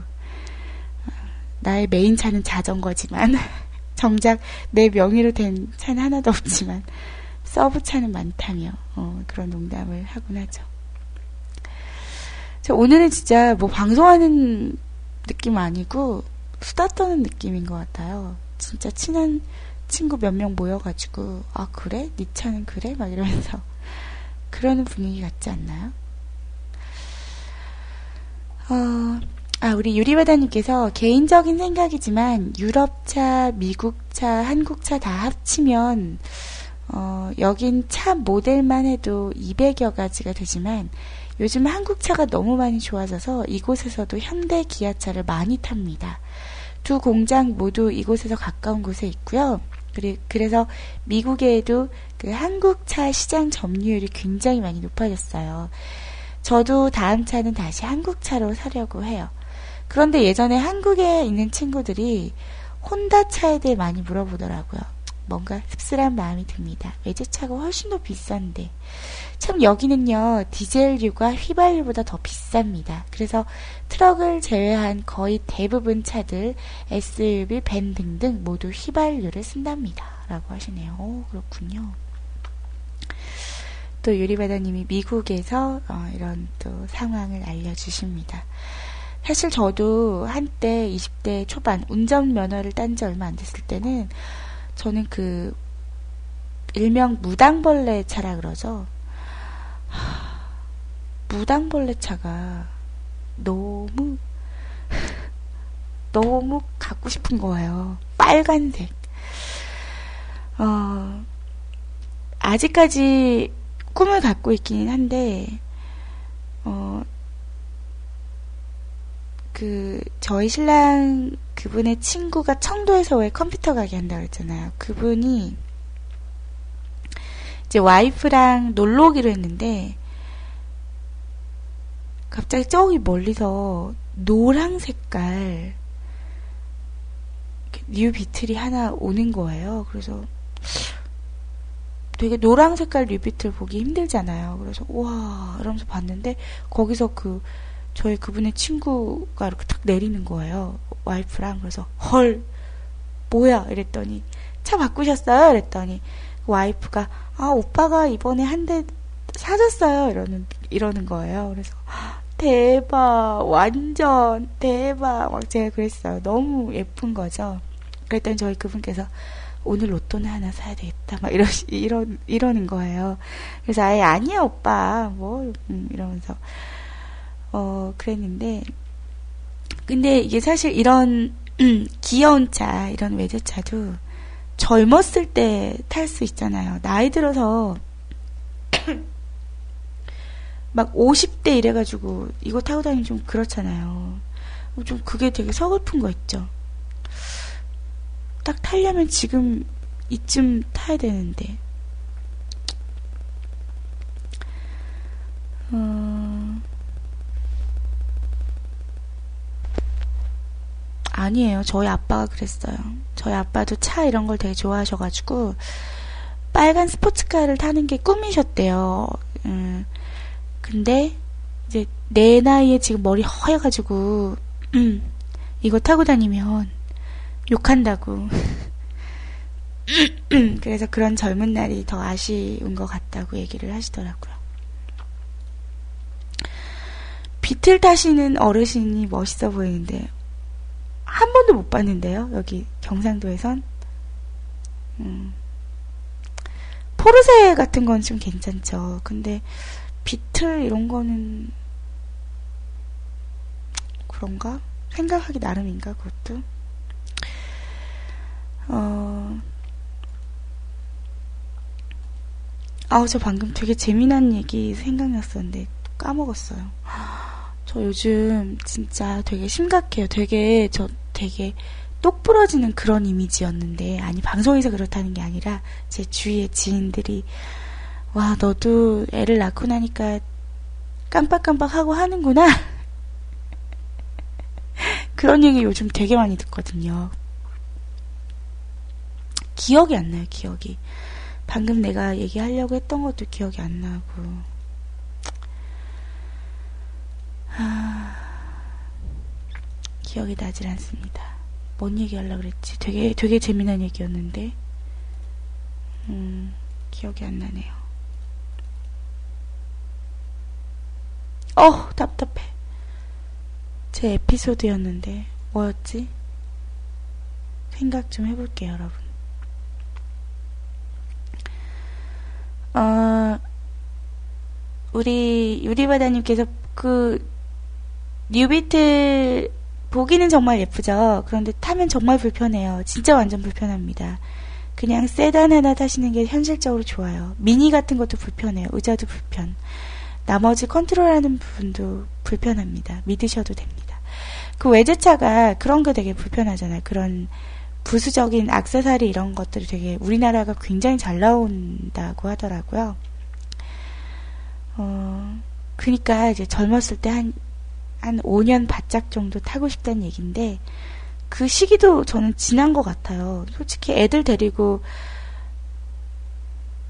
나의 메인 차는 자전거지만 정작 내 명의로 된 차는 하나도 없지만 sub 차는 많다며 어, 그런 농담을 하곤 하죠. 오늘은 진짜 뭐 방송하는 느낌 아니고 수다 떠는 느낌인 것 같아요. 진짜 친한 친구 몇 명 모여가지고 아 그래? 네 차는 그래? 막 이러면서 그러는 분위기 같지 않나요? 어, 아, 우리 유리바다님께서 개인적인 생각이지만 유럽차, 미국차, 한국차 다 합치면 어, 여긴 차 모델만 해도 200여 가지가 되지만 요즘 한국차가 너무 많이 좋아져서 이곳에서도 현대 기아차를 많이 탑니다. 두 공장 모두 이곳에서 가까운 곳에 있고요. 그래서 미국에도 그 한국차 시장 점유율이 굉장히 많이 높아졌어요. 저도 다음 차는 다시 한국 차로 사려고 해요. 그런데 예전에 한국에 있는 친구들이 혼다 차에 대해 많이 물어보더라고요. 뭔가 씁쓸한 마음이 듭니다. 외제차가 훨씬 더 비싼데. 참 여기는요, 디젤류가 휘발유보다 더 비쌉니다. 그래서 트럭을 제외한 거의 대부분 차들, SUV, 밴 등등 모두 휘발유를 쓴답니다. 라고 하시네요. 오, 그렇군요. 또 유리바다님이 미국에서 어, 이런 또 상황을 알려주십니다. 사실 저도 한때 20대 초반 운전면허를 딴 지 얼마 안 됐을 때는 저는 그 일명 무당벌레 차라 그러죠. 무당벌레 차가 너무 너무 갖고 싶은 거예요. 빨간색. 어, 아직까지 꿈을 갖고 있기는 한데, 어, 그, 저희 신랑 그분의 친구가 청도에서 왜 컴퓨터 가게 한다고 했잖아요. 그분이 이제 와이프랑 놀러 오기로 했는데, 갑자기 저기 멀리서 노랑 색깔 뉴 비틀이 하나 오는 거예요. 그래서 되게 노랑 색깔 뉴 비틀 보기 힘들잖아요. 그래서 와 이러면서 봤는데 거기서 그 저희 그분의 친구가 이렇게 탁 내리는 거예요. 와이프랑 그래서 헐 뭐야 이랬더니 차 바꾸셨어요? 이랬더니 와이프가 아 오빠가 이번에 한 대 사줬어요 이러는 이러는 거예요. 그래서 대박 완전 대박 막 제가 그랬어요. 너무 예쁜 거죠. 그랬더니 저희 그분께서 오늘 로또는 하나 사야 되겠다. 막 이러, 이러, 이러는 거예요. 그래서 아예 아니야, 오빠. 뭐, 음, 이러면서. 어, 그랬는데. 근데 이게 사실 이런, 음, 귀여운 차, 이런 외제차도 젊었을 때 탈 수 있잖아요. 나이 들어서 막 50대 이래가지고 이거 타고 다니면 좀 그렇잖아요. 좀 그게 되게 서글픈 거 있죠. 딱 타려면 지금 이쯤 타야 되는데. 어... 아니에요. 저희 아빠가 그랬어요. 저희 아빠도 차 이런 걸 되게 좋아하셔가지고, 빨간 스포츠카를 타는 게 꿈이셨대요. 음, 근데, 이제, 내 나이에 지금 머리 허해가지고, 음, 이거 타고 다니면, 욕한다고. 그래서 그런 젊은 날이 더 아쉬운 것 같다고 얘기를 하시더라고요. 비틀 타시는 어르신이 멋있어 보이는데, 한 번도 못 봤는데요, 여기 경상도에선. 음. 포르쉐 같은 건 좀 괜찮죠. 근데, 비틀 이런 거는, 그런가? 생각하기 나름인가, 그것도? 어, 아우, 저 방금 되게 재미난 얘기 생각났었는데 까먹었어요. 저 요즘 진짜 되게 심각해요. 되게, 저 되게 똑 부러지는 그런 이미지였는데, 아니, 방송에서 그렇다는 게 아니라, 제 주위의 지인들이, 와, 너도 애를 낳고 나니까 깜빡깜빡하고 하는구나. 그런 얘기 요즘 되게 많이 듣거든요. 기억이 안 나요, 기억이. 방금 내가 얘기하려고 했던 것도 기억이 안 나고. 아, 기억이 나질 않습니다. 뭔 얘기 하려고 그랬지? 되게, 되게 재미난 얘기였는데. 음, 기억이 안 나네요. 어, 답답해. 제 에피소드였는데, 뭐였지? 생각 좀 해볼게요, 여러분. 어, 우리 유리바다님께서 그 뉴비트 보기는 정말 예쁘죠. 그런데 타면 정말 불편해요. 진짜 완전 불편합니다. 그냥 세단 하나 타시는 게 현실적으로 좋아요. 미니 같은 것도 불편해요. 의자도 불편. 나머지 컨트롤하는 부분도 불편합니다. 믿으셔도 됩니다. 그 외제차가 그런 거 되게 불편하잖아요. 그런 부수적인 악세사리 이런 것들이 되게 우리나라가 굉장히 잘 나온다고 하더라고요. 어, 그니까 이제 젊었을 때 한, 한 5년 바짝 정도 타고 싶다는 얘기인데, 그 시기도 저는 지난 것 같아요. 솔직히 애들 데리고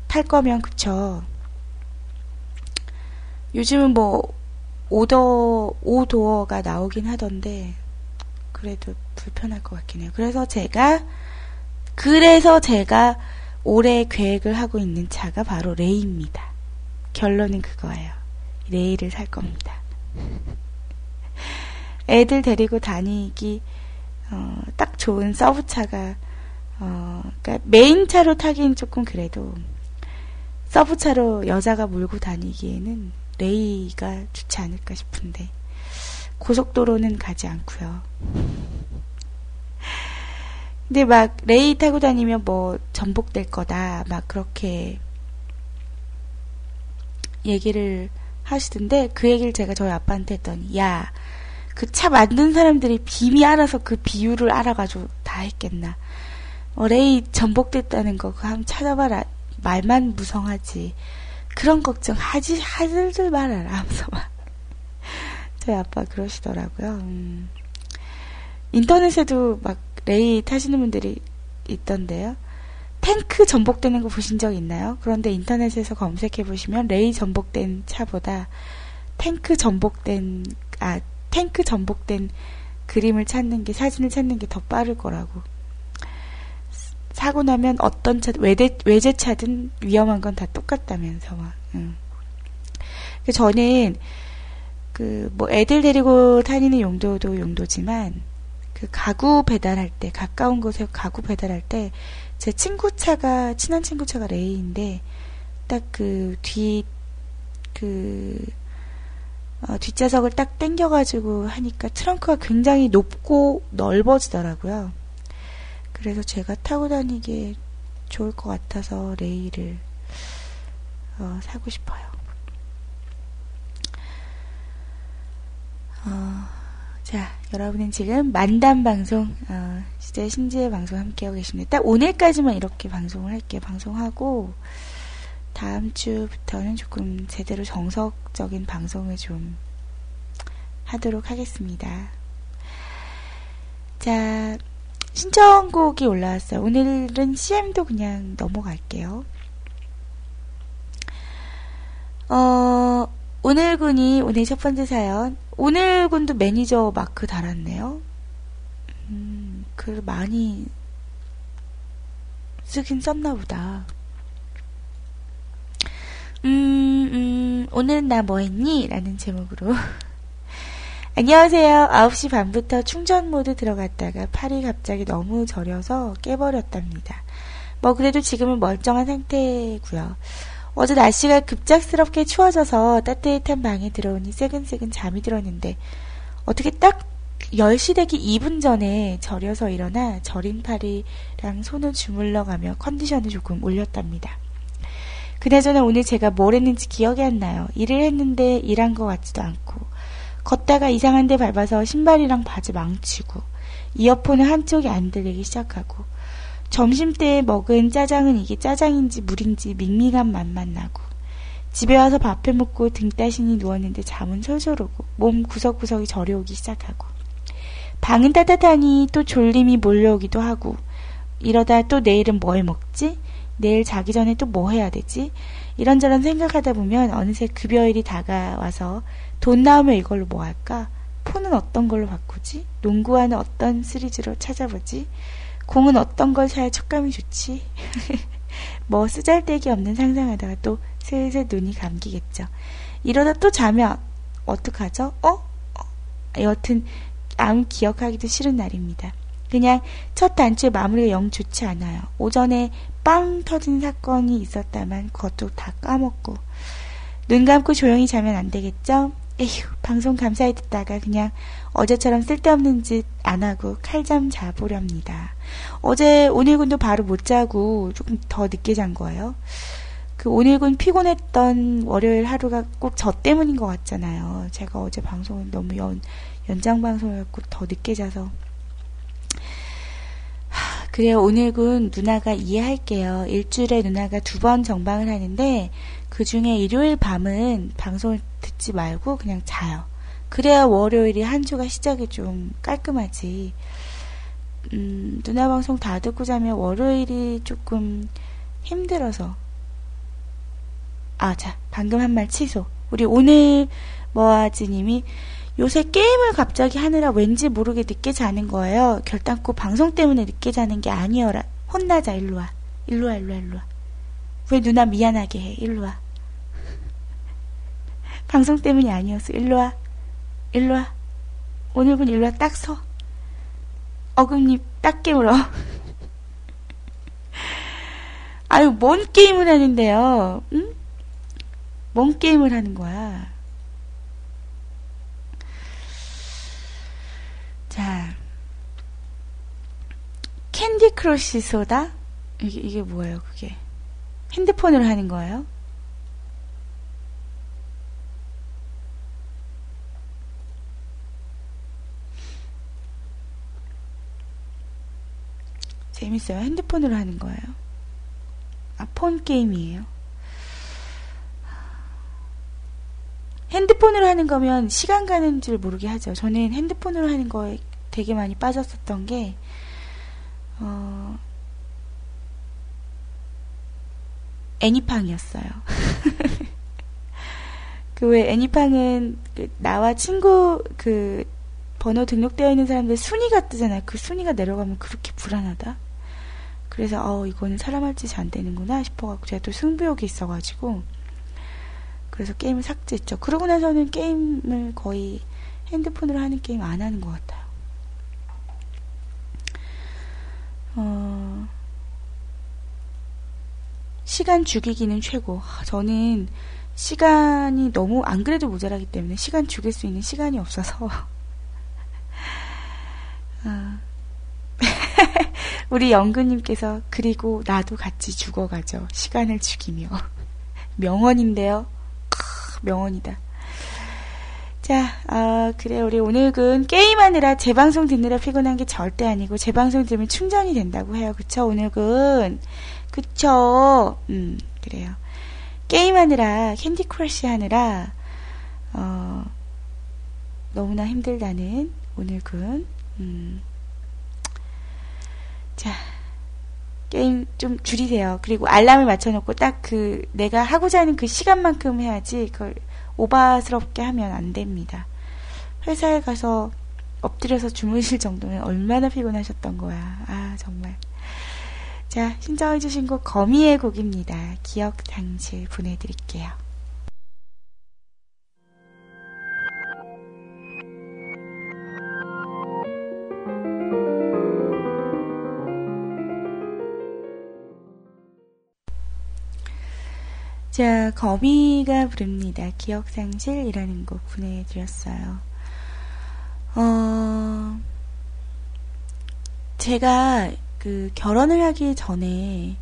탈 거면, 그쵸. 요즘은 뭐, 오더, 오도어가 나오긴 하던데, 그래도 불편할 것 같긴 해요. 그래서 제가, 그래서 제가 올해 계획을 하고 있는 차가 바로 레이입니다. 결론은 그거예요. 레이를 살 겁니다. 애들 데리고 다니기 어, 딱 좋은 sub차가 어, 그러니까 메인 차로 타기엔 조금 그래도 서브차로 여자가 몰고 다니기에는 레이가 좋지 않을까 싶은데 고속도로는 가지 않고요. 근데 막 레이 타고 다니면 뭐 전복될 거다 막 그렇게 얘기를 하시던데 그 얘기를 제가 저희 아빠한테 했더니 야 그 차 만든 사람들이 빔이 알아서 그 비율을 알아가지고 다 했겠나. 어, 레이 전복됐다는 거 그거 한번 찾아봐라. 말만 무성하지. 그런 걱정 하지 하들 말아라 하면서 막. 저희 아빠 그러시더라고요. 음. 인터넷에도 막 레이 타시는 분들이 있던데요. 탱크 전복되는 거 보신 적 있나요? 그런데 인터넷에서 검색해 보시면 레이 전복된 차보다 탱크 전복된 아 탱크 전복된 그림을 찾는 게 사진을 찾는 게 더 빠를 거라고. 사고 나면 어떤 차 외대, 외제차든 위험한 건 다 똑같다면서 막. 응. 저는 그 뭐 애들 데리고 다니는 용도도 용도지만 그 가구 배달할 때 가까운 곳에 가구 배달할 때 제 친구 차가 친한 친구 차가 레이인데 딱 그 뒤그 그, 어, 뒷좌석을 딱 당겨가지고 하니까 트렁크가 굉장히 높고 넓어지더라고요. 그래서 제가 타고 다니기에 좋을 것 같아서 레이를 어, 사고 싶어요. 어, 자, 여러분은 지금 만담 방송, 어, 진짜 신지의 방송 함께하고 계십니다. 딱 오늘까지만 이렇게 방송을 할게요. 방송하고, 다음 주부터는 조금 제대로 정석적인 방송을 좀 하도록 하겠습니다. 자, 신청곡이 올라왔어요. 오늘은 CM도 그냥 넘어갈게요. 어, 오늘 군이 오늘 첫 번째 사연. 오늘 군도 매니저 마크 달았네요. 음, 글 많이 쓰긴 썼나 보다. 음, 음, 오늘 나뭐 했니? 라는 제목으로. 안녕하세요. 9시 반부터 충전 모드 들어갔다가 팔이 갑자기 너무 저려서 깨버렸답니다. 뭐 그래도 지금은 멀쩡한 상태고요. 어제 날씨가 급작스럽게 추워져서 따뜻한 방에 들어오니 새근새근 잠이 들었는데 어떻게 딱 10시 되기 2분 전에 절여서 일어나 절인 팔이랑 손을 주물러 가며 컨디션을 조금 올렸답니다. 그나저나 오늘 제가 뭘 했는지 기억이 안 나요. 일을 했는데 일한 것 같지도 않고 걷다가 이상한 데 밟아서 신발이랑 바지 망치고 이어폰은 한쪽이 안 들리기 시작하고 점심때 먹은 짜장은 이게 짜장인지 물인지 밍밍한 맛만 나고 집에 와서 밥해 먹고 등 따시니 누웠는데 잠은 솔솔 오고 몸 구석구석이 저려오기 시작하고 방은 따뜻하니 또 졸림이 몰려오기도 하고 이러다 또 내일은 뭘 먹지? 내일 자기 전에 또 뭐 해야 되지? 이런저런 생각하다 보면 어느새 급여일이 다가와서 돈 나오면 이걸로 뭐 할까? 폰은 어떤 걸로 바꾸지? 농구화는 어떤 시리즈로 찾아보지? 공은 어떤 걸 사야 촉감이 좋지? 뭐 쓰잘데기 없는 상상하다가 또 슬슬 눈이 감기겠죠. 이러다 또 자면 어떡하죠? 어? 어? 여튼 아무 기억하기도 싫은 날입니다. 그냥 첫 단추의 마무리가 영 좋지 않아요. 오전에 빵 터진 사건이 있었다만 그것도 다 까먹고 눈 감고 조용히 자면 안 되겠죠? 에휴, 방송 감사히 듣다가 그냥 어제처럼 쓸데없는 짓 안 하고 칼잠 자보렵니다. 어제 오늘군도 바로 못 자고 조금 더 늦게 잔 거예요. 그 오늘군 피곤했던 월요일 하루가 꼭 저 때문인 것 같잖아요. 제가 어제 방송을 너무 연, 연장 방송이었고 더 늦게 자서 그래요. 오늘군 누나가 이해할게요. 일주일에 누나가 두 번 정방을 하는데 그 중에 일요일 밤은 방송을 듣지 말고 그냥 자요. 그래야 월요일이 한 주가 시작이 좀 깔끔하지. 음, 누나 방송 다 듣고 자면 월요일이 조금 힘들어서. 아, 자, 방금 한 말 취소. 우리 오늘 뭐하지님이 요새 게임을 갑자기 하느라 왠지 모르게 늦게 자는 거예요. 결단코 방송 때문에 늦게 자는 게 아니어라. 혼나자, 일로 와. 일로 와, 일로 와, 일로 와. 왜 누나 미안하게 해? 일로 와. 방송 때문이 아니었어. 일로 와. 일로 와. 오늘분 일로 와. 딱 서. 어금니 딱 깨물어. 아유, 뭔 게임을 하는데요? 응? 뭔 게임을 하는 거야? 자, Candy Crush Soda? 이게, 이게 뭐예요, 그게? 핸드폰으로 하는 거예요? 재밌어요. 핸드폰으로 하는 거예요. 아, 폰 게임이에요. 핸드폰으로 하는 거면 시간 가는 줄 모르게 하죠. 저는 핸드폰으로 하는 거에 되게 많이 빠졌었던 게, 어, 애니팡이었어요. 그 왜 애니팡은 그 나와 친구 그 번호 등록되어 있는 사람들 순위가 뜨잖아요. 그 순위가 내려가면 그렇게 불안하다. 그래서 어 이거는 사람 할 짓이 안 되는구나 싶어갖고 제가 또 승부욕이 있어가지고 그래서 게임을 삭제했죠. 그러고 나서는 게임을 거의 핸드폰으로 하는 게임 안 하는 것 같아요. 어, 시간 죽이기는 최고. 저는 시간이 너무 안 그래도 모자라기 때문에 시간 죽일 수 있는 시간이 없어서. 어. 우리 영근님께서 그리고 나도 같이 죽어가죠. 시간을 죽이며. 명언인데요. 명언이다. 자, 어, 그래, 우리 오늘은 게임하느라 재방송 듣느라 피곤한 게 절대 아니고, 재방송 들으면 충전이 된다고 해요. 그쵸, 오늘은? 그쵸, 음, 그래요. 게임하느라, Candy Crush 하느라, 어, 너무나 힘들다는 오늘은, 음, 자, 게임 좀 줄이세요. 그리고 알람을 맞춰놓고 딱 그 내가 하고자 하는 그 시간만큼 해야지 그걸 오바스럽게 하면 안 됩니다. 회사에 가서 엎드려서 주무실 정도면 얼마나 피곤하셨던 거야. 아, 정말. 자, 신청해주신 곡 거미의 곡입니다. 기억 당실 보내드릴게요. 자, 거미가 부릅니다. 기억상실이라는 곡 보내드렸어요. 어, 제가 그 결혼을 하기 전에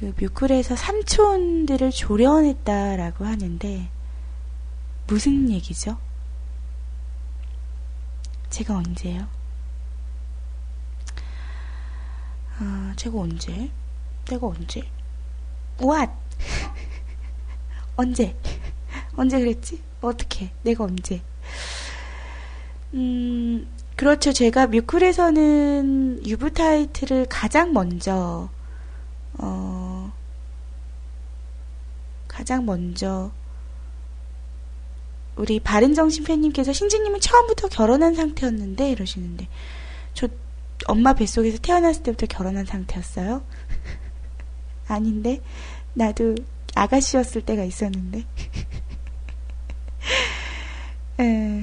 그 뮤클에서 삼촌들을 조련했다라고 하는데 무슨 얘기죠? 제가 언제요? 아, 제가 언제? 내가 언제? What? 언제? 언제 그랬지? 어떻게? 내가 언제? 음, 그렇죠. 제가 뮤클에서는 유부 타이틀을 가장 먼저, 어, 가장 먼저, 우리 바른정신 팬님께서 신지님은 처음부터 결혼한 상태였는데, 이러시는데, 저 엄마 뱃속에서 태어났을 때부터 결혼한 상태였어요? 아닌데, 나도 아가씨였을 때가 있었는데. 에. 예.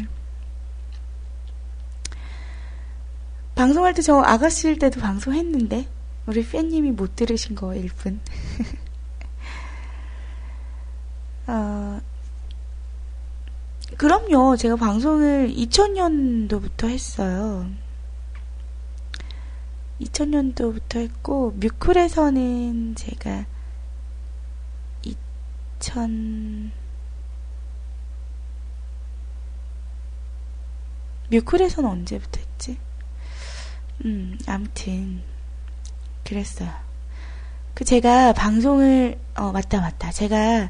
방송할 때 저 아가씨일 때도 방송했는데 우리 팬님이 못 들으신 거일 뿐. 어, 그럼요. 제가 방송을 2000년도부터 했어요. 2000년도부터 했고 뮤클에서는 제가 2000 뮤클에서는 언제부터 했지? 음, 아무튼 그랬어요. 그 제가 방송을 어 맞다 맞다. 제가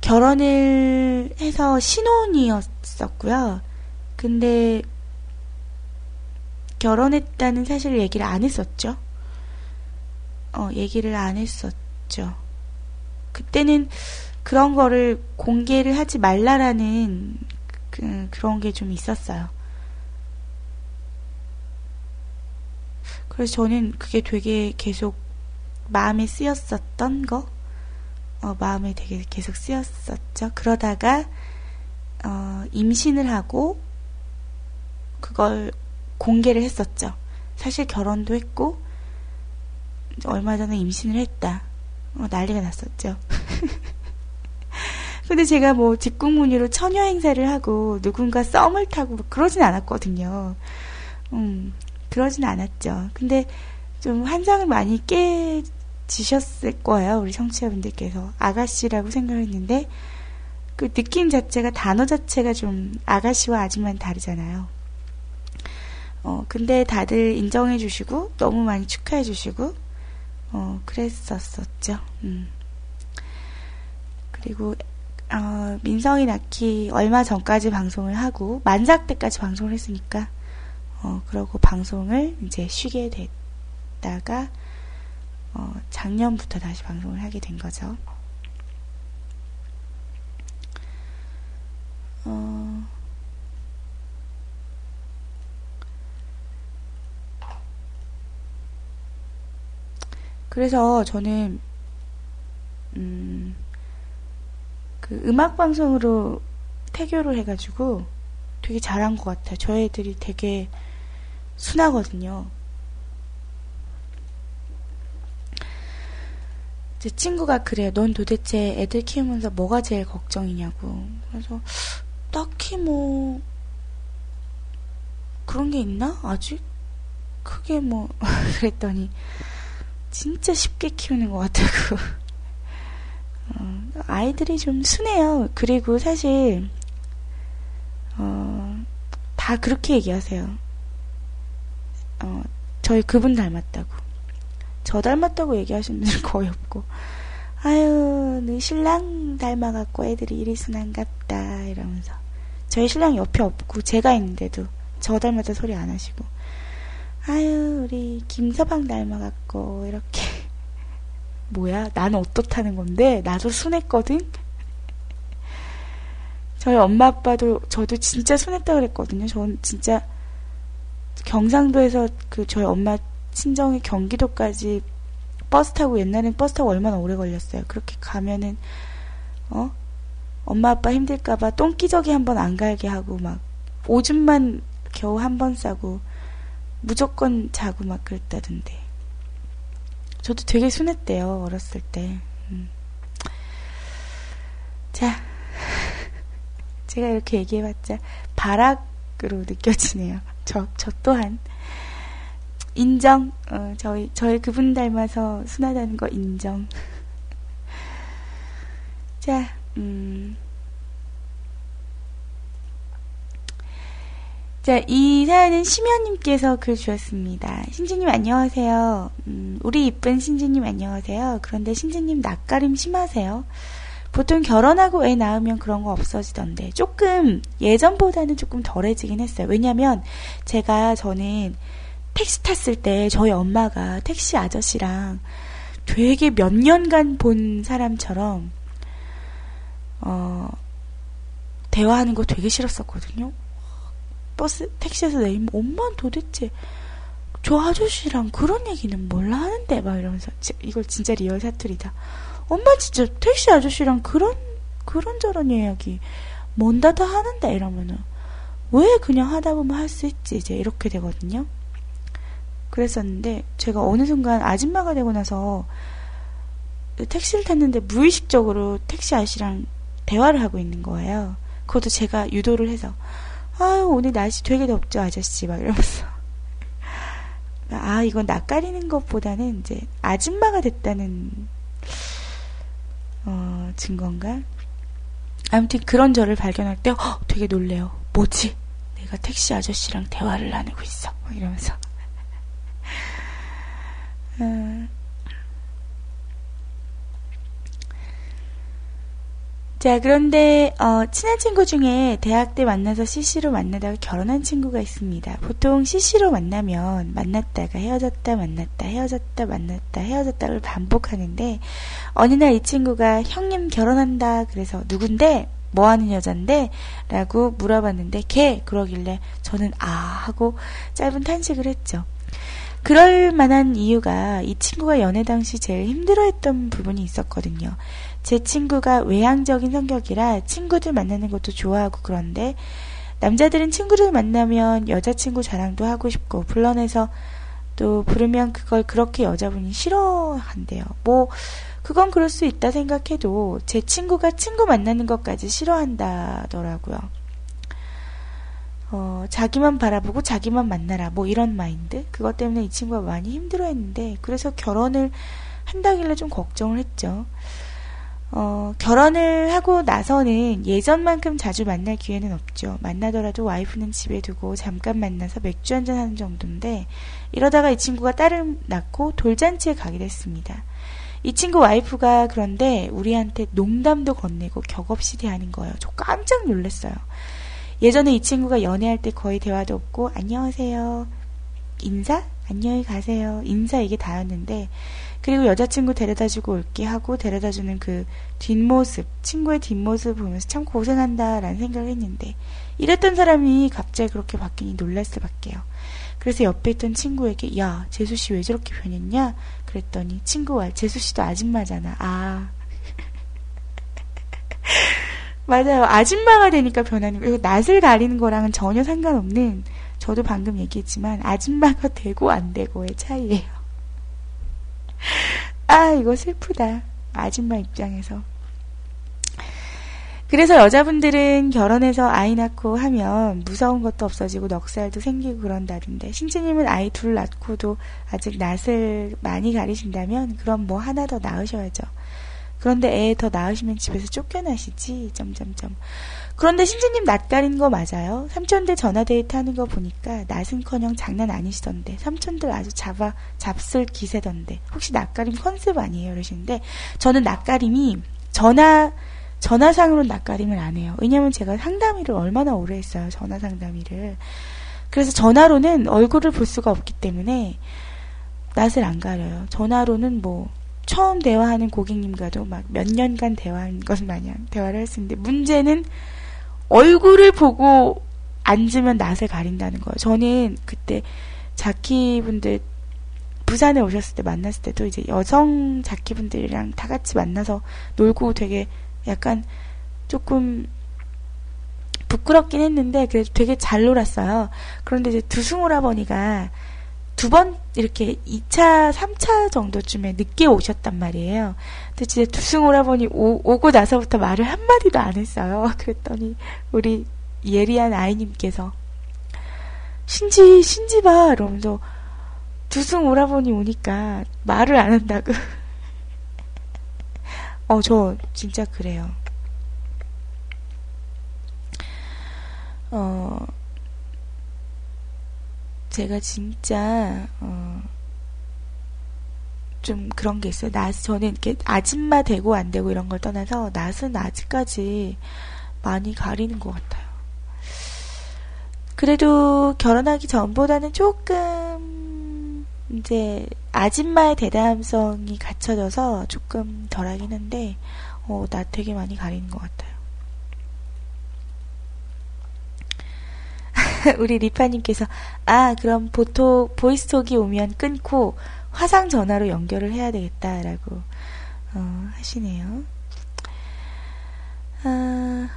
결혼을 해서 신혼이었었고요. 근데 결혼했다는 사실을 얘기를 안 했었죠. 어, 얘기를 안 했었죠. 그때는 그런 거를 공개를 하지 말라라는 그, 그런 게 좀 있었어요. 그래서 저는 그게 되게 계속 마음에 쓰였었던 거, 어, 마음에 되게 계속 쓰였었죠. 그러다가, 어, 임신을 하고, 그걸 공개를 했었죠. 사실 결혼도 했고, 얼마 전에 임신을 했다. 어, 난리가 났었죠. 근데 제가 뭐 직국문의로 처녀 행사를 하고 누군가 썸을 타고 뭐 그러진 않았거든요. 음, 그러진 않았죠. 근데 좀 환상을 많이 깨지셨을 거예요. 우리 청취자분들께서. 아가씨라고 생각을 했는데 그 느낌 자체가 단어 자체가 좀 아가씨와 아줌마는 다르잖아요. 어, 근데 다들 인정해 주시고 너무 많이 축하해 주시고 어, 그랬었었죠. 음. 그리고 어, 민성이 낳기 얼마 전까지 방송을 하고 만삭 때까지 방송을 했으니까 어, 그러고 방송을 이제 쉬게 됐다가 어, 작년부터 다시 방송을 하게 된 거죠. 어, 그래서 저는 음, 그 음악 방송으로 태교를 해가지고 되게 잘한 것 같아요. 저 애들이 되게 순하거든요. 제 친구가 그래요. 넌 도대체 애들 키우면서 뭐가 제일 걱정이냐고. 그래서 딱히 뭐 그런 게 있나? 아직 크게 뭐 그랬더니 진짜 쉽게 키우는 것 같다고. 어, 아이들이 좀 순해요. 그리고 사실 어, 다 그렇게 얘기하세요. 어, 저희 그분 닮았다고. 저 닮았다고 얘기하시는 분들 거의 없고. 아유, 너 신랑 닮아갖고 애들이 이리 순한갑다. 이러면서. 저희 신랑 옆에 없고, 제가 있는데도 저 닮았다 소리 안 하시고. 아유, 우리 김서방 닮아갖고, 이렇게. 뭐야? 나는 어떻다는 건데? 나도 순했거든? 저희 엄마 아빠도, 저도 진짜 순했다 그랬거든요. 전 진짜 경상도에서 그 저희 엄마 친정이 경기도까지 버스 타고 옛날엔 버스 타고 얼마나 오래 걸렸어요. 그렇게 가면은 어 엄마 아빠 힘들까봐 똥기저귀 한 번 안 갈게 하고 막 오줌만 겨우 한 번 싸고 무조건 자고 막 그랬다던데. 저도 되게 순했대요 어렸을 때. 음. 자, 제가 이렇게 얘기해봤자 바락으로 느껴지네요. 저, 저 또한. 인정. 어, 저희, 저희 그분 닮아서 순하다는 거 인정. 자, 음. 자, 이 사연은 심연님께서 글 주셨습니다. 신지님 안녕하세요. 음, 우리 이쁜 신지님 안녕하세요. 그런데 신지님 낯가림 심하세요. 보통 결혼하고 애 낳으면 그런 거 없어지던데 조금 예전보다는 조금 덜해지긴 했어요. 왜냐면 제가 저는 택시 탔을 때 저희 엄마가 택시 아저씨랑 되게 몇 년간 본 사람처럼 어 대화하는 거 되게 싫었었거든요. 버스 택시에서 내리면 엄마는 도대체 저 아저씨랑 그런 얘기는 몰라 하는데 막 이러면서 이걸 진짜 리얼 사투리다. 엄마 진짜 택시 아저씨랑 그런 그런 저런 이야기 뭔다다 하는데 이러면은 왜 그냥 하다 보면 할 수 있지 이제 이렇게 되거든요. 그랬었는데 제가 어느 순간 아줌마가 되고 나서 택시를 탔는데 무의식적으로 택시 아저씨랑 대화를 하고 있는 거예요. 그것도 제가 유도를 해서 아유 오늘 날씨 되게 덥죠 아저씨 막 이러면서 아 이건 낯가리는 것보다는 이제 아줌마가 됐다는 어, 증거인가? 아무튼 그런 저를 발견할 때 허, 되게 놀래요. 뭐지? 내가 택시 아저씨랑 대화를 나누고 있어. 이러면서. 어. 자, 그런데, 어, 친한 친구 중에 대학 때 만나서 CC로 만나다가 결혼한 친구가 있습니다. 보통 CC로 만나면 만났다가 헤어졌다, 만났다, 헤어졌다, 만났다, 헤어졌다를 반복하는데, 어느 날 이 친구가 형님 결혼한다, 그래서 누군데? 뭐 하는 여잔데? 라고 물어봤는데, 걔! 그러길래 저는 아! 하고 짧은 탄식을 했죠. 그럴 만한 이유가 이 친구가 연애 당시 제일 힘들어했던 부분이 있었거든요. 제 친구가 외향적인 성격이라 친구들 만나는 것도 좋아하고 그런데 남자들은 친구를 만나면 여자친구 자랑도 하고 싶고 불러내서 또 부르면 그걸 그렇게 여자분이 싫어한대요. 뭐 그건 그럴 수 있다 생각해도 제 친구가 친구 만나는 것까지 싫어한다더라고요. 어, 자기만 바라보고 자기만 만나라. 뭐 이런 마인드? 그것 때문에 이 친구가 많이 힘들어 했는데, 그래서 결혼을 한다길래 좀 걱정을 했죠. 어, 결혼을 하고 나서는 예전만큼 자주 만날 기회는 없죠. 만나더라도 와이프는 집에 두고 잠깐 만나서 맥주 한잔 하는 정도인데, 이러다가 이 친구가 딸을 낳고 돌잔치에 가게 됐습니다. 이 친구 와이프가 그런데 우리한테 농담도 건네고 격없이 대하는 거예요. 저 깜짝 놀랐어요. 예전에 이 친구가 연애할 때 거의 대화도 없고, 안녕하세요. 인사? 안녕히 가세요. 인사 이게 다였는데, 그리고 여자친구 데려다주고 올게 하고 데려다주는 그 뒷모습, 친구의 뒷모습 보면서 참 고생한다라는 생각을 했는데, 이랬던 사람이 갑자기 그렇게 바뀌니 놀랄 수밖에요. 그래서 옆에 있던 친구에게, 야, 재수 씨 왜 저렇게 변했냐? 그랬더니 친구와, 재수 씨도 아줌마잖아. 아. 맞아요. 아줌마가 되니까 변하는 거예요. 낯을 가리는 거랑은 전혀 상관없는, 저도 방금 얘기했지만, 아줌마가 되고 안 되고의 차이예요. 아, 이거 슬프다. 아줌마 입장에서. 그래서 여자분들은 결혼해서 아이 낳고 하면 무서운 것도 없어지고 넉살도 생기고 그런다던데 신지님은 아이 둘 낳고도 아직 낯을 많이 가리신다면 그럼 뭐 하나 더 낳으셔야죠. 그런데 애 더 낳으시면 집에서 쫓겨나시지 점점점. 그런데 신지님 낯가린 거 맞아요? 삼촌들 전화데이트 하는 거 보니까 낯은커녕 장난 아니시던데 삼촌들 아주 잡아 잡술 기세던데 혹시 낯가림 컨셉 아니에요? 이러시는데 저는 낯가림이 전화 전화상으로 낯가림을 안 해요. 왜냐면 제가 상담일을 얼마나 오래 했어요. 전화 상담일을. 그래서 전화로는 얼굴을 볼 수가 없기 때문에 낯을 안 가려요. 전화로는 뭐 처음 대화하는 고객님과도 막 몇 년간 대화한 것 마냥 대화를 했었는데 문제는 얼굴을 보고 앉으면 낯을 가린다는 거예요. 저는 그때 자키분들 부산에 오셨을 때 만났을 때도 이제 여성 자키분들이랑 다 같이 만나서 놀고 되게 약간 조금 부끄럽긴 했는데 그래도 되게 잘 놀았어요. 그런데 이제 두승오라버니가 두 번 이렇게 2차, 3차 정도쯤에 늦게 오셨단 말이에요. 근데 진짜 두승 오라버니 오, 고 나서부터 말을 한마디도 안 했어요. 그랬더니 우리 예리한 아이님께서 신지, 신지 봐! 이러면서 두승 오라버니 오니까 말을 안 한다고. 어, 저 진짜 그래요. 어, 제가 진짜, 어, 좀 그런 게 있어요. 낯, 저는 이렇게 아줌마 되고 안 되고 이런 걸 떠나서 낯은 아직까지 많이 가리는 것 같아요. 그래도 결혼하기 전보다는 조금 이제 아줌마의 대담성이 갖춰져서 조금 덜하긴 한데 어, 나 되게 많이 가리는 것 같아요. 우리 리파님께서 아 그럼 보통 보이스톡이 오면 끊고 화상 전화로 연결을 해야 되겠다라고 어, 하시네요. 아,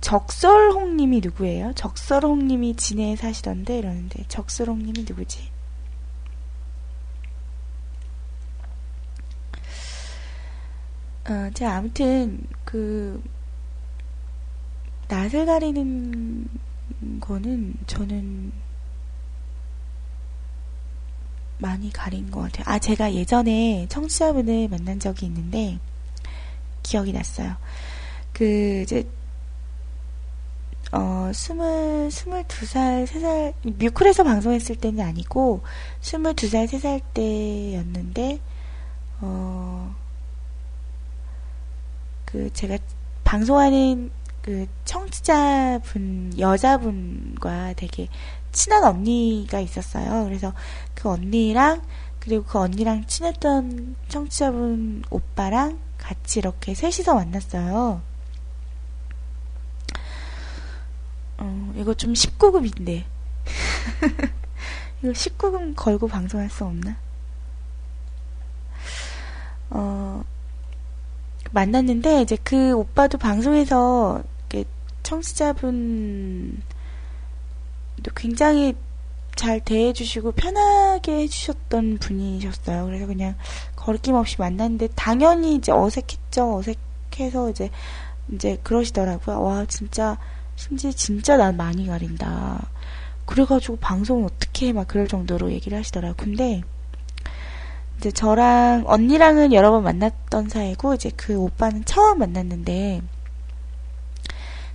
적설홍님이 누구예요? 적설홍님이 진해에 사시던데 이러는데 적설홍님이 누구지? 어, 제가 아무튼 그 낯을 가리는 거는 저는 많이 가린 것 같아요. 아, 제가 예전에 청취자분을 만난 적이 있는데 기억이 났어요. 그 이제 어, 스물, 스물두 살, 세 살, 뮤클에서 방송했을 때는 아니고, 스물두 살, 세 살 때였는데, 어, 그, 제가 방송하는 그 청취자분, 여자분과 되게 친한 언니가 있었어요. 그래서 그 언니랑, 그리고 그 언니랑 친했던 청취자분 오빠랑 같이 이렇게 셋이서 만났어요. 어, 이거 좀 19금인데. 이거 19금 걸고 방송할 수 없나? 어, 만났는데, 이제 그 오빠도 방송에서, 청취자분, 굉장히 잘 대해주시고 편하게 해주셨던 분이셨어요. 그래서 그냥 거리낌 없이 만났는데, 당연히 이제 어색했죠. 어색해서 이제, 이제 그러시더라고요. 와, 진짜, 심지어 진짜 난 많이 가린다. 그래가지고 방송을 어떻게 해? 막 그럴 정도로 얘기를 하시더라고요. 근데 이제 저랑 언니랑은 여러 번 만났던 사이고 이제 그 오빠는 처음 만났는데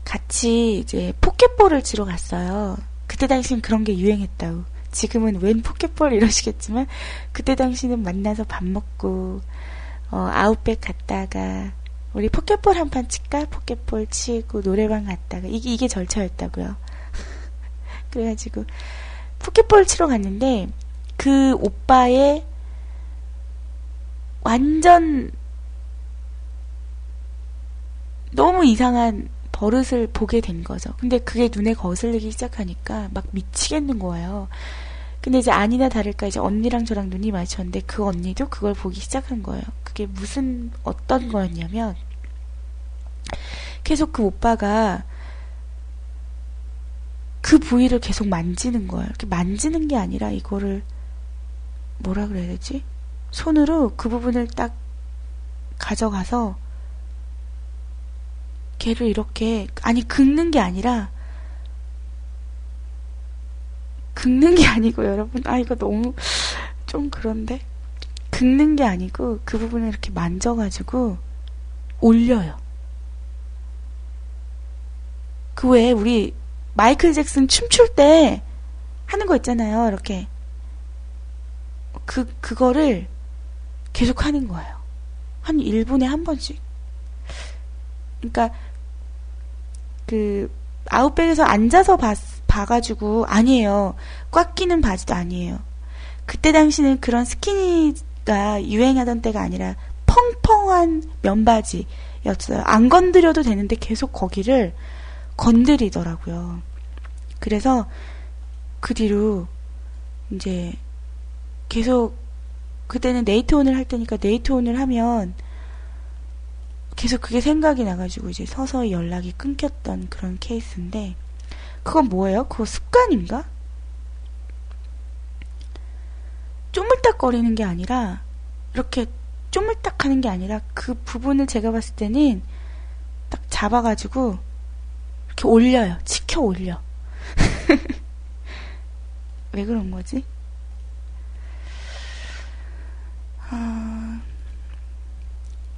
같이 이제 포켓볼을 치러 갔어요. 그때 당시엔 그런 게 유행했다고. 지금은 웬 포켓볼 이러시겠지만 그때 당시는 만나서 밥 먹고 어, 아웃백 갔다가 우리 포켓볼 한 판 칠까? 포켓볼 치고 노래방 갔다가 이게 이게 절차였다고요. 그래가지고 포켓볼 치러 갔는데 그 오빠의 완전 너무 이상한 버릇을 보게 된 거죠. 근데 그게 눈에 거슬리기 시작하니까 막 미치겠는 거예요. 근데 이제 아니나 다를까 이제 언니랑 저랑 눈이 마주쳤는데 그 언니도 그걸 보기 시작한 거예요. 그게 무슨 어떤 거였냐면 계속 그 오빠가 그 부위를 계속 만지는 거예요. 이렇게 만지는 게 아니라 이거를 뭐라 그래야 되지? 손으로 그 부분을 딱 가져가서 걔를 이렇게 아니 긁는 게 아니라 긁는 게 아니고 여러분 아 이거 너무 좀 그런데 긁는 게 아니고 그 부분을 이렇게 만져가지고 올려요. 그 외에 우리 마이클 잭슨 춤출 때 하는 거 있잖아요. 이렇게 그 그거를 계속 하는 거예요. 한 1분에 한 번씩. 그러니까 그 아웃백에서 앉아서 봤, 봐가지고 아니에요. 꽉 끼는 바지도 아니에요. 그때 당시는 그런 스키니가 유행하던 때가 아니라 펑펑한 면바지였어요. 안 건드려도 되는데 계속 거기를 건드리더라고요. 그래서 그 뒤로 이제 계속 그때는 네이트온을 할 때니까 네이트온을 하면 계속 그게 생각이 나가지고 이제 서서히 연락이 끊겼던 그런 케이스인데 그건 뭐예요? 그거 습관인가? 쪼물딱거리는 게 아니라 이렇게 쪼물딱 하는 게 아니라 그 부분을 제가 봤을 때는 딱 잡아가지고 이렇게 올려요. 치켜 올려. 왜 그런 거지? 아...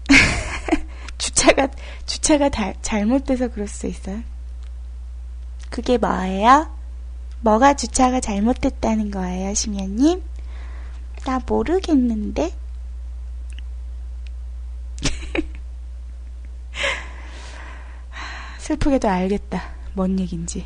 주차가 주차가 다, 잘못돼서 그럴 수 있어요. 그게 뭐예요? 뭐가 주차가 잘못됐다는 거예요, 심연님? 나 모르겠는데? 슬프게도 알겠다. 뭔 얘긴지.